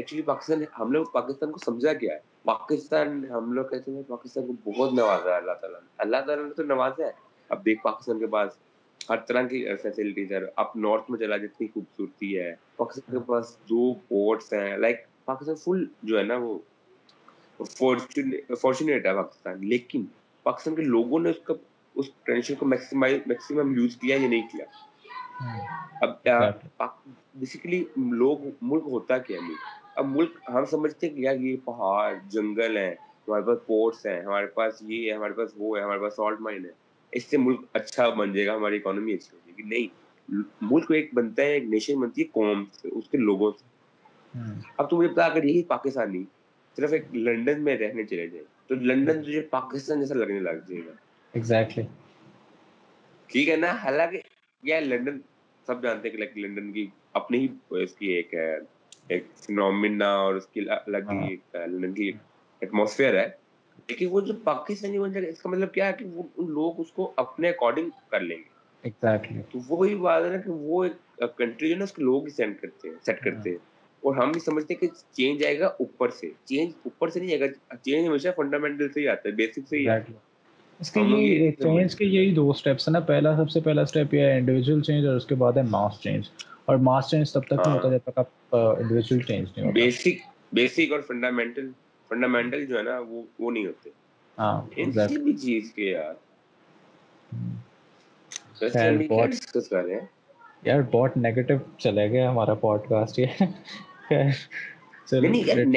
ایکچولی پاکستان ہم لوگ پاکستان کو سمجھا کیا ہے پاکستان ہم لوگ کہتے ہیں پاکستان کو بہت نوازا ہے اللہ تعالیٰ نے اللہ تعالیٰ نے تو نوازا ہے اب دیکھ پاکستان کے پاس ہر طرح کی فیسلٹیز ہے اب نارتھ میں چلا جتنی خوبصورتی ہے پاکستان کے پاس دو پورٹس ہیں لائک پاکستان فل جو ہے نا وہ فارچونیٹ ہے پاکستان لیکن پاکستان کے لوگوں نے اس کا اس پوٹینشیل کو میکسیمم یوز کیا یا نہیں کیا ہاں۔ اب بیسیکلی لوگ ملک ہوتا کیا ہے اب ملک ہم سمجھتے ہیں کہ یار یہ پہاڑ جنگل ہیں ہمارے پاس پورٹس ہیں ہمارے پاس یہ ہے ہمارے پاس وہ ہے ہمارے پاس سالٹ مائن ہے اس سے ملک اچھا بن جائے گا ہماری اکانومی اچھی ہو جائے گی نہیں ملک ایک بنتا ہے ایک نیشن بنتی ہے قوم سے اس کے لوگوں سے ہاں۔ اب تو مجھے پتا اگر یہی پاکستانی صرف ایک لنڈن میں رہنے چلے جائے تو لنڈن تجھے پاکستان جیسا لگنے لگ جائے گا اپنے وہ بھی چینج آئے گا نہیں آئے گا بیسک سے اس کے یہی چینج کے یہی دو سٹیپس ہیں نا پہلا سب سے پہلا سٹیپ یہ ہے انڈیویجول چینج اور اس کے بعد ہے ماس چینج اور ماس چینج تب تک نہیں ہوتا ہاں۔ جب تک آپ انڈیویجول چینج نہیں ہوتا بیسک بیسک اور فنڈامنٹل فنڈامنٹل جو ہے نا وہ وہ نہیں ہوتے ہاں ان کسی بھی چیز کے یار یار بہت نیگیٹو چلے گیا ہمارا پوڈ کاسٹ یہ نہیں نیگیٹو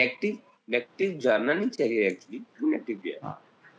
نیگیٹو جاننا نہیں چاہیے ایکچولی کیوں نیگیٹو گیا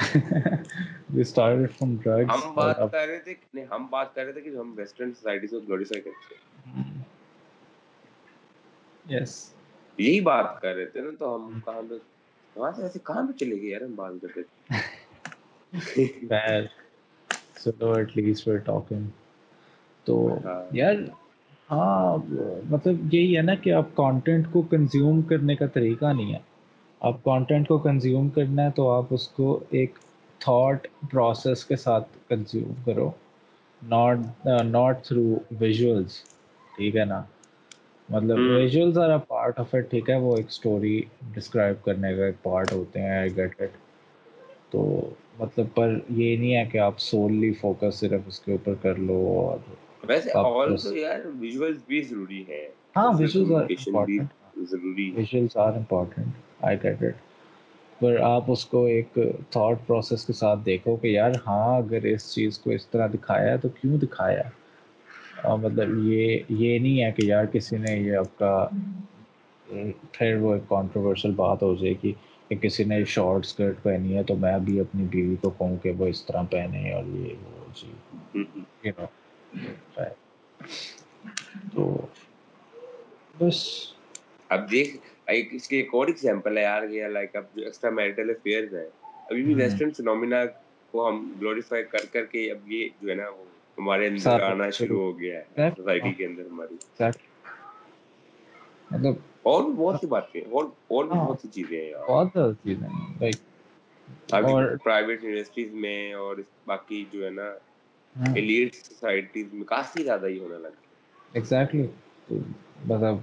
مطلب یہی ہے نا کہ اب کانٹینٹ کو کنزیوم کرنے کا طریقہ نہیں ہے آپ کانٹینٹ کو کنزیوم کرنا ہے تو آپ اس کو ایک تھاٹ پروسیس کے ساتھ کنزیوم کرو ناٹ ناٹ تھرو ویژولس ٹھیک ہے نا مطلب visuals are a part of it ٹھیک ہے وہ ایک اسٹوری ڈسکرائب کرنے کا ایک پارٹ ہوتے ہیں آئی گیٹ اٹ تو مطلب پر یہ نہیں ہے کہ آپ سوللی فوکس صرف اس کے اوپر کر لو اور ویسے آل تو یار ویژولز بھی ضروری ہے ہاں ویژولز آر امپورٹنٹ ضروری visuals are important I get it پر آپ اس کو ایک تھاٹ پروسیس کے ساتھ دیکھو کہ یار ہاں اگر اس چیز کو اس طرح دکھایا ہے تو کیوں دکھایا مطلب یہ یہ نہیں ہے کہ یار کسی نے یہ آپ کا پھر وہ ایک کانٹروورشل بات ہو جائے گی کہ کسی نے شارٹ اسکرٹ پہنی ہے تو میں بھی اپنی بیوی کو کہوں کہ وہ اس طرح پہنے اور یہ وہ جی تو بس اب دیکھ ایک اس کی ایک اور ایگزامپل ہے یار یہ لائک اب جو ایکسٹرا میرٹل افیئرز ہیں ابھی بھی ویسٹرن فنومینا کو ہم گلوریفائی کر کر کے اب یہ جو ہے نا وہ ہمارے اندر آنا شروع ہو گیا ہے سوسائٹی کے اندر ہماری مطلب اور بہت سی باتیں اور اور بھی ہاں۔ بہت سی چیزیں ہیں بہت سی چیزیں ہیں لائک اور پرائیویٹ یونیورسٹیز میں اور باقی جو ہے نا ایلیٹ ہاں۔ سوسائٹیز میں کافی زیادہ ہی ہونے لگا ایگزیکٹلی مطلب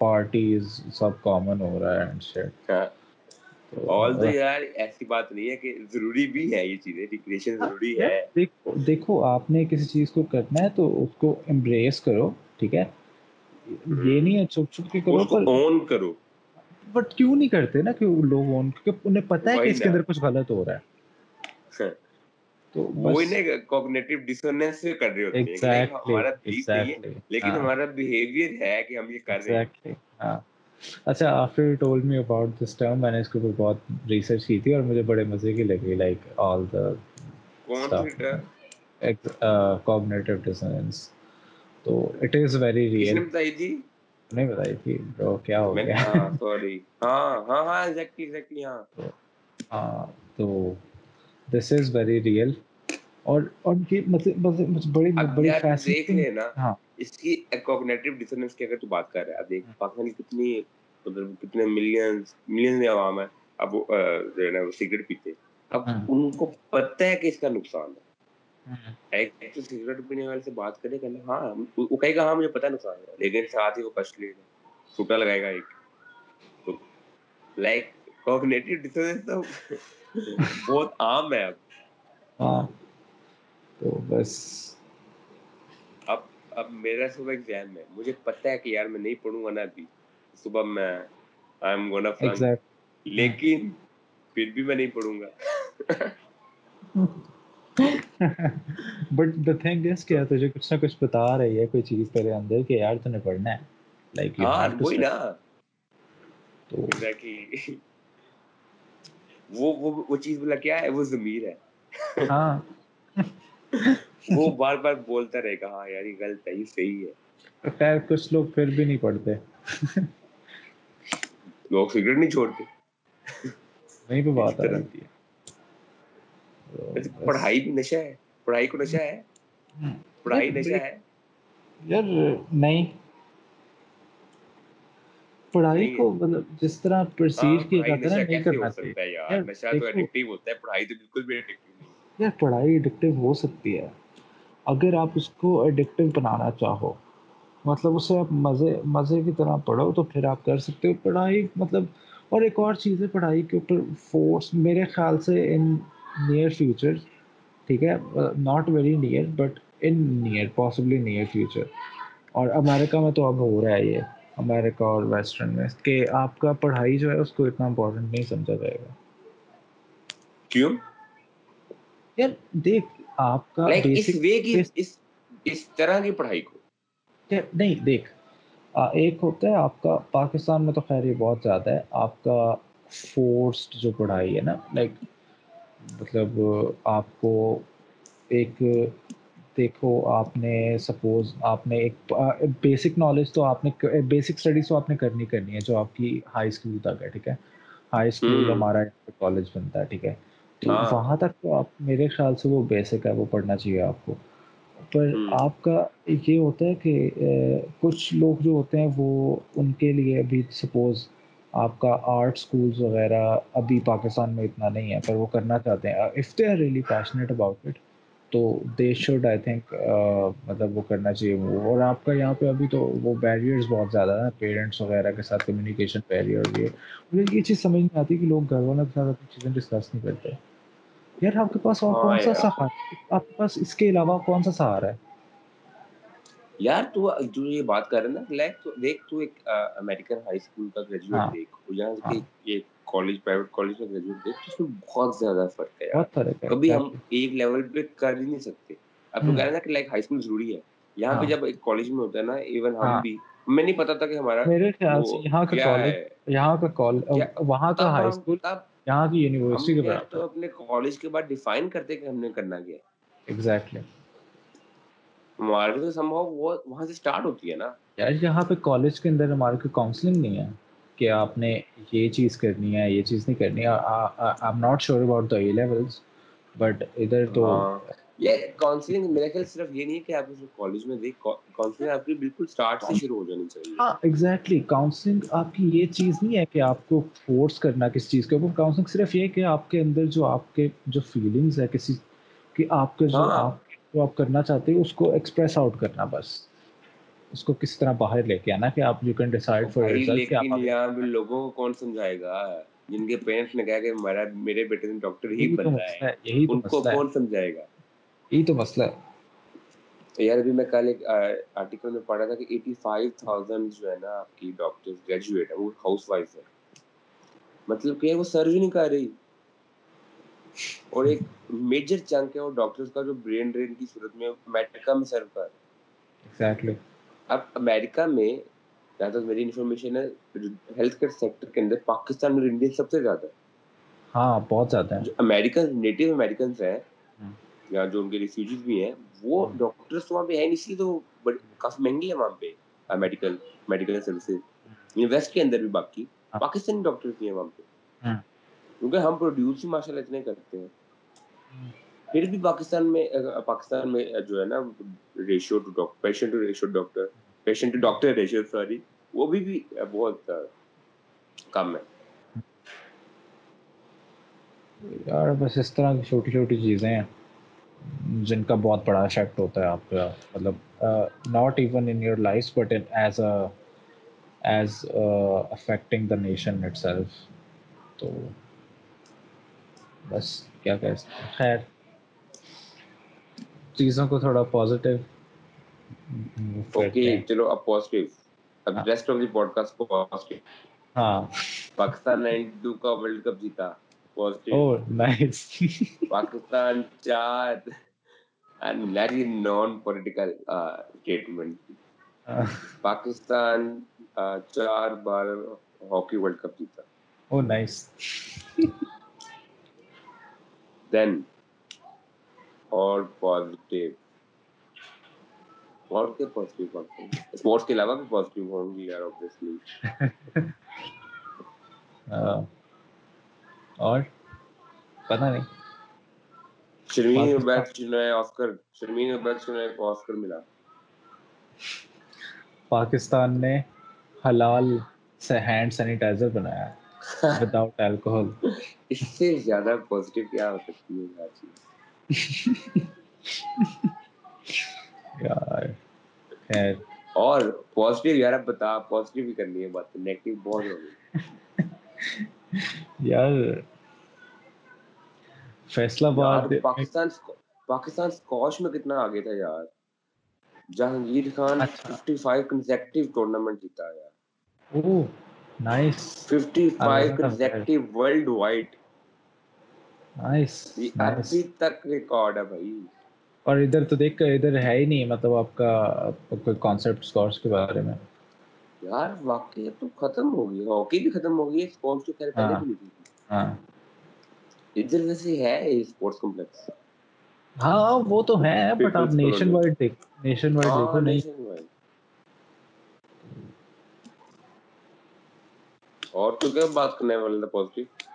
دیکھو آپ نے کسی چیز کو کرنا ہے تو اس کو ایمبریس کرو ٹھیک ہے یہ نہیں کرو بٹ کیوں نہیں کرتے نا لوگ کچھ غلط ہو رہا ہے تو وہ نا کوگنیٹو ڈسونس سے کر رہے ہوتے ہیں ہمارا بیس نہیں ہے لیکن ہاں۔ ہمارا بیہیویئر ہے کہ ہم یہ کر رہے ہیں ہاں اچھا after you told me about this term میں نے اس کے اوپر بہت ریسرچ کی تھی اور مجھے بڑے مزے کی لگی like all the cognitive dissonance تو اٹ از ویری ریئل بتائی تھی نہیں بتائی تھی برو کیا ہو گیا ہاں سوری ہاں ہاں ہاں ایگزیکٹلی ایگزیکٹلی ہاں ہاں تو ہاں، دس از ویری ریئل اور اور کی مطلب, مطلب مطلب بڑی بڑی فیس دیکھ لے نا ہاں۔ اس کی کوگنیٹو ڈسوننس کی اگر تو بات کر رہا ہے دیکھ پاکستان کی کتنی مطلب کتنے ملینز ملینز میں عوام ہیں اب جو ہے نا وہ سگریٹ پیتے اب ہاں۔ ان کو پتہ ہے کہ اس کا نقصان ہے ہاں۔ ایک سگریٹ پینے والے سے بات کرے کہ ہاں وہ کہے گا ہاں مجھے پتہ نقصان ہے لیکن ساتھ ہی وہ کش لے گا سوٹا لگائے گا ایک لائک نہیں نہیں گا گا پڑھنا وہ وہ وہ چیز بلا کیا ہے وہ ضمیر ہے ہاں وہ بار بار بولتا رہے گا ہاں یار یہ غلط ہے یہ صحیح ہے خیر کچھ لوگ پھر بھی نہیں پڑھتے لوگ سگریٹ نہیں چھوڑتے نہیں تو بات رہتی ہے اچھا، پڑھائی بھی نشہ ہے پڑھائی کو نشہ ہے پڑھائی نشہ ہے یار نہیں پڑھائی کو مطلب جس طرح پرسیو ہاں، کیا جاتا ہے یار پڑھائی ایڈکٹیو ہو سکتی ہے اگر آپ اس کو ایڈکٹیو بنانا چاہو مطلب اسے آپ مزے مزے کی طرح پڑھو تو پھر آپ کر سکتے ہو پڑھائی مطلب اور ایک اور چیز ہے پڑھائی کے اوپر فورس میرے خیال سے ان نیئر فیوچر ٹھیک ہے not very near but in near possibly near future اور امیرکا میں تو اب ہو رہا ہے یہ امریکہ اور ویسٹرن میں کہ آپ کا پڑھائی جو ہے اس کو اتنا امپورٹنٹ نہیں سمجھا جائے گا کیوں یار دیکھ آپ کا بیسک اس اس طرح کی پڑھائی کو نہیں دیکھ ایک ہوتا ہے آپ کا پاکستان میں تو خیر یہ بہت زیادہ ہے آپ کا فورسڈ جو پڑھائی ہے نا لائک مطلب آپ کو ایک دیکھو آپ نے سپوز آپ نے ایک بیسک نالج تو آپ نے بیسک اسٹڈیز تو آپ نے کرنی کرنی ہے جو آپ کی ہائی اسکول تک ہے ٹھیک ہے ہائی اسکول جو ہمارا کالج بنتا ہے ٹھیک ہے تو ہاں۔ وہاں تک تو آپ میرے خیال سے وہ بیسک ہے وہ پڑھنا چاہیے آپ کو پر آپ کا یہ ہوتا ہے کہ کچھ لوگ جو ہوتے ہیں وہ ان کے لیے ابھی سپوز آپ کا آرٹ اسکولس وغیرہ ابھی پاکستان میں اتنا نہیں ہے پر وہ کرنا چاہتے ہیں if they are really passionate about it تو دے شوڈ آئی تھنک مطلب وہ کرنا چاہیے وہ اور آپ کا یہاں پہ ابھی تو وہ بیریئرز بہت زیادہ ہیں پیرنٹس وغیرہ کے ساتھ کمیونیکیشن بیریئر یہ مجھے یہ چیز سمجھ نہیں آتی کہ لوگ گھر والوں کے ساتھ اپنی چیزیں ڈسکس نہیں کرتے یار آپ کے پاس اور ہاں کون سا سہارا آپ کے پاس اس کے علاوہ کون سا سہارا ہے یار تو جو یہ بات کر رہے ہیں نا لائک تو دیکھ تو ایک امریکن ہائی اسکول کا گریجویٹ ہاں. دیکھ یا ہاں. یہ کالج پرائیویٹ کالج اور گریجویٹ گئے اس میں بہت زیادہ فرق ہے کبھی ہم ایک لیول پہ کر ہی نہیں سکتے اب تو کہہ رہے نا کہ لائک ہائی اسکول ضروری ہے یہاں پہ ہاں۔ جب ایک کالج میں ہوتا ہے نا ایون ہم ہاں۔ بھی میں نہیں پتا تھا کہ ہمارا میرے خیال سے یہاں کا کالج یہاں کا کالج وہاں کا ہائی اسکول یہاں کی یونیورسٹی کے بعد تو اپنے کالج کے بعد ڈیفائن کرتے کہ ہم نے کرنا کیا ہے ایگزیکٹلی ہمارے تو وہ وہاں سے سٹارٹ ہوتی ہے نا یار یہاں پہ کالج کے اندر ہمارے کو کاؤنسلنگ نہیں ہے کہ آپ نے یہ چیز کرنی ہے یہ چیز نہیں کرنی ہے I am not sure about the A levels but ادھر تو ہاں۔ یہ کاؤنسلنگ میرے خیال صرف یہ نہیں ہے کہ آپ اس کالج میں دیکھ کاؤنسلنگ آپ کی بالکل سٹارٹ سے شروع ہو جانی چاہیے ہاں ایگزیکٹلی کاؤنسلنگ آپ کی یہ چیز نہیں ہے کہ آپ کو فورس کرنا کس چیز کے اوپر کاؤنسلنگ صرف یہ ہے کہ آپ کے اندر جو آپ کے جو فیلنگز ہے کسی کہ آپ کے جو ہاں۔ آپ جو آپ کرنا چاہتے ہیں اس کو ایکسپریس آؤٹ کرنا بس اس کو کس طرح باہر لے کے آنا کہ آپ you can decide for yourself کہ آپ یہاں لوگوں کو کون سمجھائے گا جن کے پیرنٹس نے کہا کہ ہمارا میرے بیٹے نے ڈاکٹر ہی بننا ہے یہی ان کو کون سمجھائے گا یہی تو مسئلہ ہے یار ابھی میں کل ایک آرٹیکل میں پڑھا تھا کہ ایٹی فائیو تھاؤزینڈ جو ہے نا آپ کی ڈاکٹر گریجویٹ ہے وہ ہاؤس وائف ہے مطلب کہ وہ سرجری نہیں کر رہی اور ایک میجر چنک ہے وہ ڈاکٹرز کا جو برین ڈرین کی صورت میں میٹرکا میں سرو کر رہے ایگزیکٹلی اب امریکہ میں جہاں تک میری انفارمیشن ہے ہیلتھ کیئر سیکٹر کے اندر پاکستان اور انڈیا سب سے زیادہ ہے ہاں بہت زیادہ ہے جو امیریکن نیٹو امیریکنس ہیں ہاں۔ یا جو ان کے ریفیوجیز بھی ہیں وہ ڈاکٹرس ہاں۔ وہاں پہ ہیں نہیں اس لیے تو کافی مہنگی ہے وہاں پہ میڈیکل میڈیکل سروسز ویسٹ کے اندر بھی باقی ہاں۔ پاکستانی ڈاکٹرس بھی ہیں وہاں پہ کیونکہ ہم پروڈیوس ہی ماشاء اللہ اتنے کرتے ہیں پھر بھی پاکستان میں پاکستان میں جو ہے نا ratio to doctor patient to ratio doctor patient to doctor ratio sorry وہ بھی بھی بہت کم ہے یار بس اس طرح کی چھوٹی چھوٹی چیزیں ہیں جن کا بہت بڑا افیکٹ ہوتا ہے آپ کا مطلب not even in your life but as a as affecting the nation itself تو بس کیا کہہ سکتے خیر چیزوں کو تھوڑا پازیٹو اوکے چلو اب پازیٹو اب rest of the podcast کو پازیٹو ہاں پاکستان 92 کا ورلڈ کپ جیتا پازیٹو اوہ نائس پاکستان چار and very non political statement Pakistan چار بار ہاکی ورلڈ کپ جیتا اوہ نائس دین اور پازیٹیو اور کیا پازیٹیو بات ہے اسپورٹس کے علاوہ بھی پازیٹیو ہوں گی یار اوبویسلی اور پتہ نہیں شرمین بیٹ جنہیں آسکر شرمین بیٹ جنہیں کو آسکر ملا پاکستان نے حلال سے ہینڈ سینیٹائزر بنایا ہے وداؤٹ الکوہل اس سے زیادہ پازیٹیو کیا ہو سکتی ہے یہ چیز یار خیر اور پازیٹیو یار بتا پازیٹیو بھی کرنی ہے بات نیگیٹو بہت ہو گئی یار فیصلہ باد پاکستان پاکستان سکواش میں کتنا آگے تھا یار جہانگیر خان 55 کنسیکٹیو ٹورنامنٹ جیتا ہے یار اوہ nice 55 consecutive world wide nice, ابھی nice. تک ریکارڈ ہے بھائی اور ادھر تو دیکھ کر ادھر ہے ہی نہیں مطلب آپ کا کوئی کانسیپٹ اسکورس کے بارے میں یار واقعی تو ختم ہو گئی ہاکی بھی ختم ہو گئی ہے اسپورٹس تو خیر پہلے ہاں، بھی نہیں تھی ہاں ادھر ویسے ہے اسپورٹس کمپلیکس ہاں،, ہاں وہ تو ہے بٹ آپ نیشن وائڈ دیکھ نیشن وائڈ ہاں، دیکھو نہیں اور تو کیا بات کرنے والے تھے پوزیٹو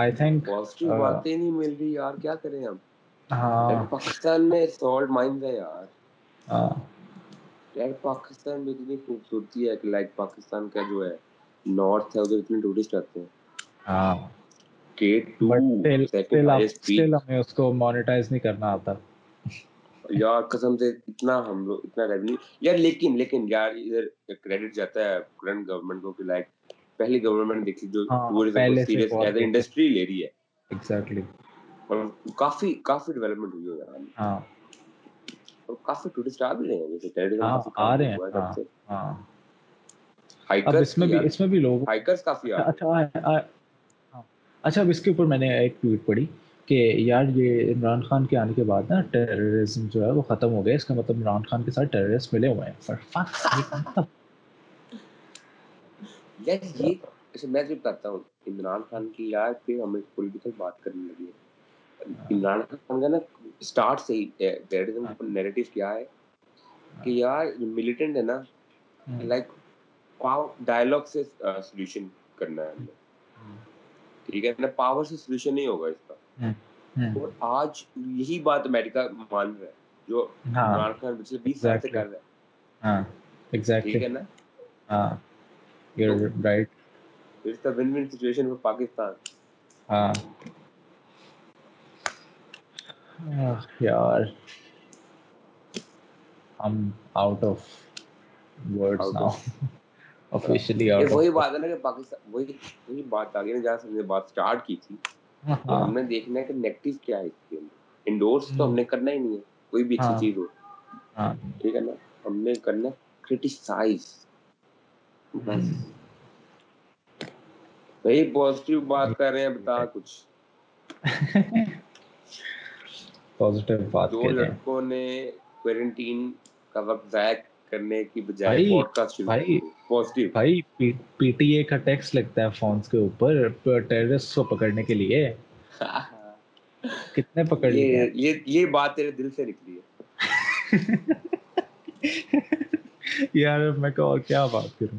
آئی تھنک پوزیٹو باتیں نہیں مل رہی یار کیا کریں ہم ہاں پاکستان میں سالٹ مائنز ہے یار ہاں یار پاکستان میں اتنی خوبصورتی ہے کہ لائک پاکستان کا جو ہے نارتھ ہے ادھر اتنے ٹورسٹ آتے ہیں ہاں لیکن لیکن یار ادھر کریڈٹ جاتا ہے کرنٹ گورنمنٹ کو کہ لائک اچھا اب اس کے یار یہ عمران خان کے آنے کے بعد نا ٹیررزم جو ختم ہو گیا اس کا مطلب عمران خان کے ساتھ یہ اچھا میں ہوں عمران عمران خان خان کی یار یار ہمیں پولیٹیکل بات کرنے لگی ہے ہے ہے ہے ہے کا کا نا نا نا اسٹارٹ سے سے سے ہی نیریٹو کیا کہ ملیٹنٹ لائک سولوشن سولوشن کرنا ٹھیک پاور نہیں ہوگا اس اور آج یہی بات امیرکا مان رہا ہے جو عمران خان پچھلے بیس سال سے کر رہا ہے ٹھیک ہے نا ہم نے کرنا ہی نہیں ہے کوئی بھی اچھی ہاں۔ چیز ہو ہاں۔ ٹھیک ہے نا ہم نے کرنا بس بھائی بھائی بات بات کر رہے ہیں بتا کچھ دو لڑکوں نے کوارنٹین کا کا وقت ضائع کرنے کی بجائے شروع پی ٹی اے ٹیکس لگتا ہے فونز کے اوپر ٹیررسٹ کو پکڑنے کے لیے لیے کتنے پکڑ یہ یہ بات تیرے دل سے نکلی ہے یار میں اور کیا بات کروں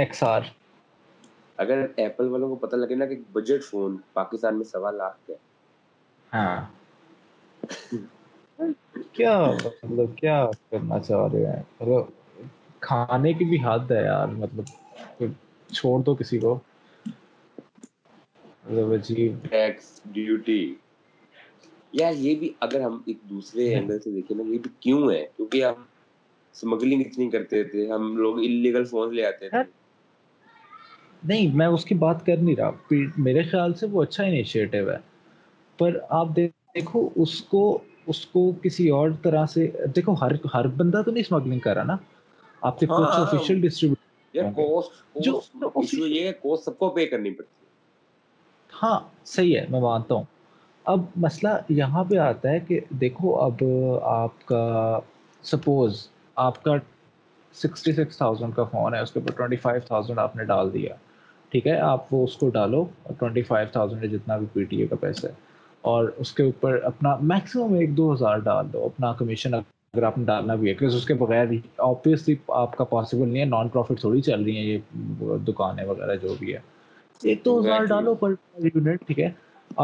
ایکس آر اگر ایپل والوں کو پتہ لگے نا کہ بجٹ فون پاکستان میں سوا لاکھ کے ہاں کیا مطلب کیا کرنا چاہ رہے ہیں مطلب کھانے کی بھی حد ہے یار مطلب چھوڑ دو کسی کو مطلب عجیب ٹیکس ڈیوٹی یار یہ بھی اگر ہم ایک دوسرے اینگل سے دیکھیں نا یہ بھی کیوں ہے کیونکہ ہم سمگلنگ اتنی کرتے تھے ہم لوگ انلیگل فون لے آتے تھے ہاں۔ نہیں میں اس کی بات کر نہیں رہا میرے خیال سے وہ اچھا انیشیٹو ہے پر آپ دیکھو اس کو اس کو کسی اور طرح سے دیکھو ہر ہر بندہ تو نہیں اسمگلنگ کرا نا آپ کے کچھ سے ہاں،, ہاں،, ہاں۔, ہاں صحیح ہے میں مانتا ہوں اب مسئلہ یہاں پہ آتا ہے کہ دیکھو اب آپ کا سپوز آپ کا سکسٹی سکس کا فون ہے اس کے اوپر فائیو آپ نے ڈال دیا ٹھیک ہے آپ وہ اس کو ڈالو ٹوئنٹی فائیو تھاؤزینڈ جتنا بھی پی ٹی اے کا پیسہ ہے اور اس کے اوپر اپنا میکسیمم ایک دو ہزار ڈال دو اپنا کمیشن اگر آپ نے ڈالنا بھی ہے کیونکہ اس کے بغیر ہی آبویسلی آپ کا پاسبل نہیں ہے نان پروفٹ تھوڑی چل رہی ہیں یہ دکانیں وغیرہ جو بھی ہے ایک دو ہزار ڈالو پر یونٹ ٹھیک ہے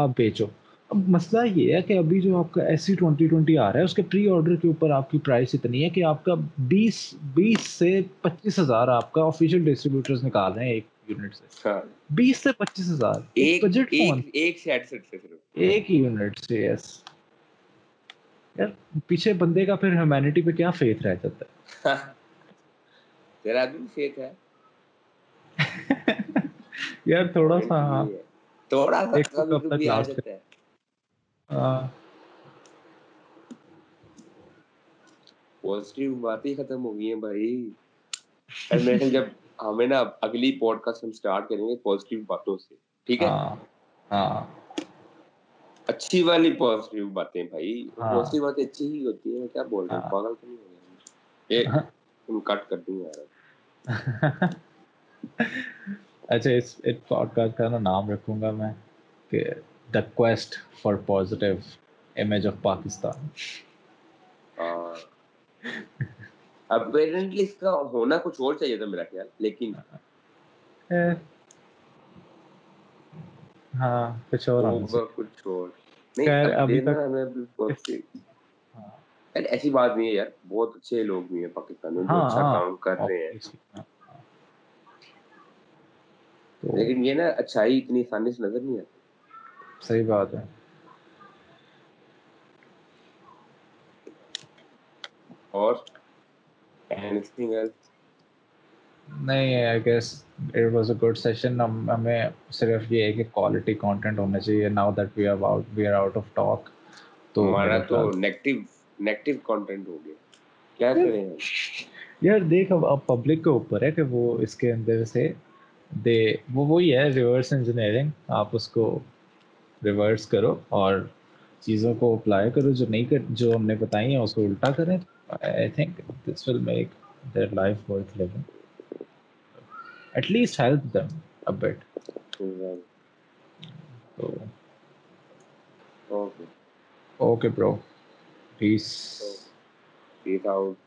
آپ بیچو اب مسئلہ یہ ہے کہ ابھی جو آپ کا ایس سی ٹوئنٹی ٹوئنٹی آ رہا ہے اس کے پری آرڈر کے اوپر آپ کی پرائس اتنی ہے کہ آپ کا بیس بیس سے پچیس ہزار آپ کا آفیشیل ڈسٹریبیوٹرز نکال رہے ہیں ایک یونٹ سے ہاں۔ بیس سے پچیس ہزار ایک ایک یونٹ سے یس یار یار پیچھے بندے کا پھر ہیومینٹی پہ کیا رہ جاتا ہے ہے ہے تیرا بھی تھوڑا ہاں۔ تھوڑا سا سا ہاں پوزیٹیو باتیں ختم ہو گئی ہیں بھائی جب ہمیں ہاں، نا اگلی پوڈ کاسٹ ہم اسٹارٹ کریں گے باتوں سے ٹھیک ہے اچھی ہاں، ہاں۔ اچھی والی باتیں باتیں بھائی ہی ہوتی ہیں کیا بول پاگل تو نہیں ہو کٹ کر اچھا، نام گا میں اپیرنٹلی اس کا ہونا کچھ اور چاہیے تھا نا اچھائی اتنی آسانی سے نظر نہیں آتی صحیح بات ہے اور anything else نہیں صرف یہ ہے کہ کوالٹی مطلب کانٹینٹ یار دیکھ اب اب پبلک کے اوپر ہے کہ وہ اس کے اندر سے آپ اس کو ریورس کرو اور چیزوں کو اپلائی کرو جو نہیں جو ہم نے بتائی ہیں اس کو الٹا کریں I think this will make their life worth living. At least help them a bit. Exactly. So. Okay. Okay, bro. Peace. Peace out.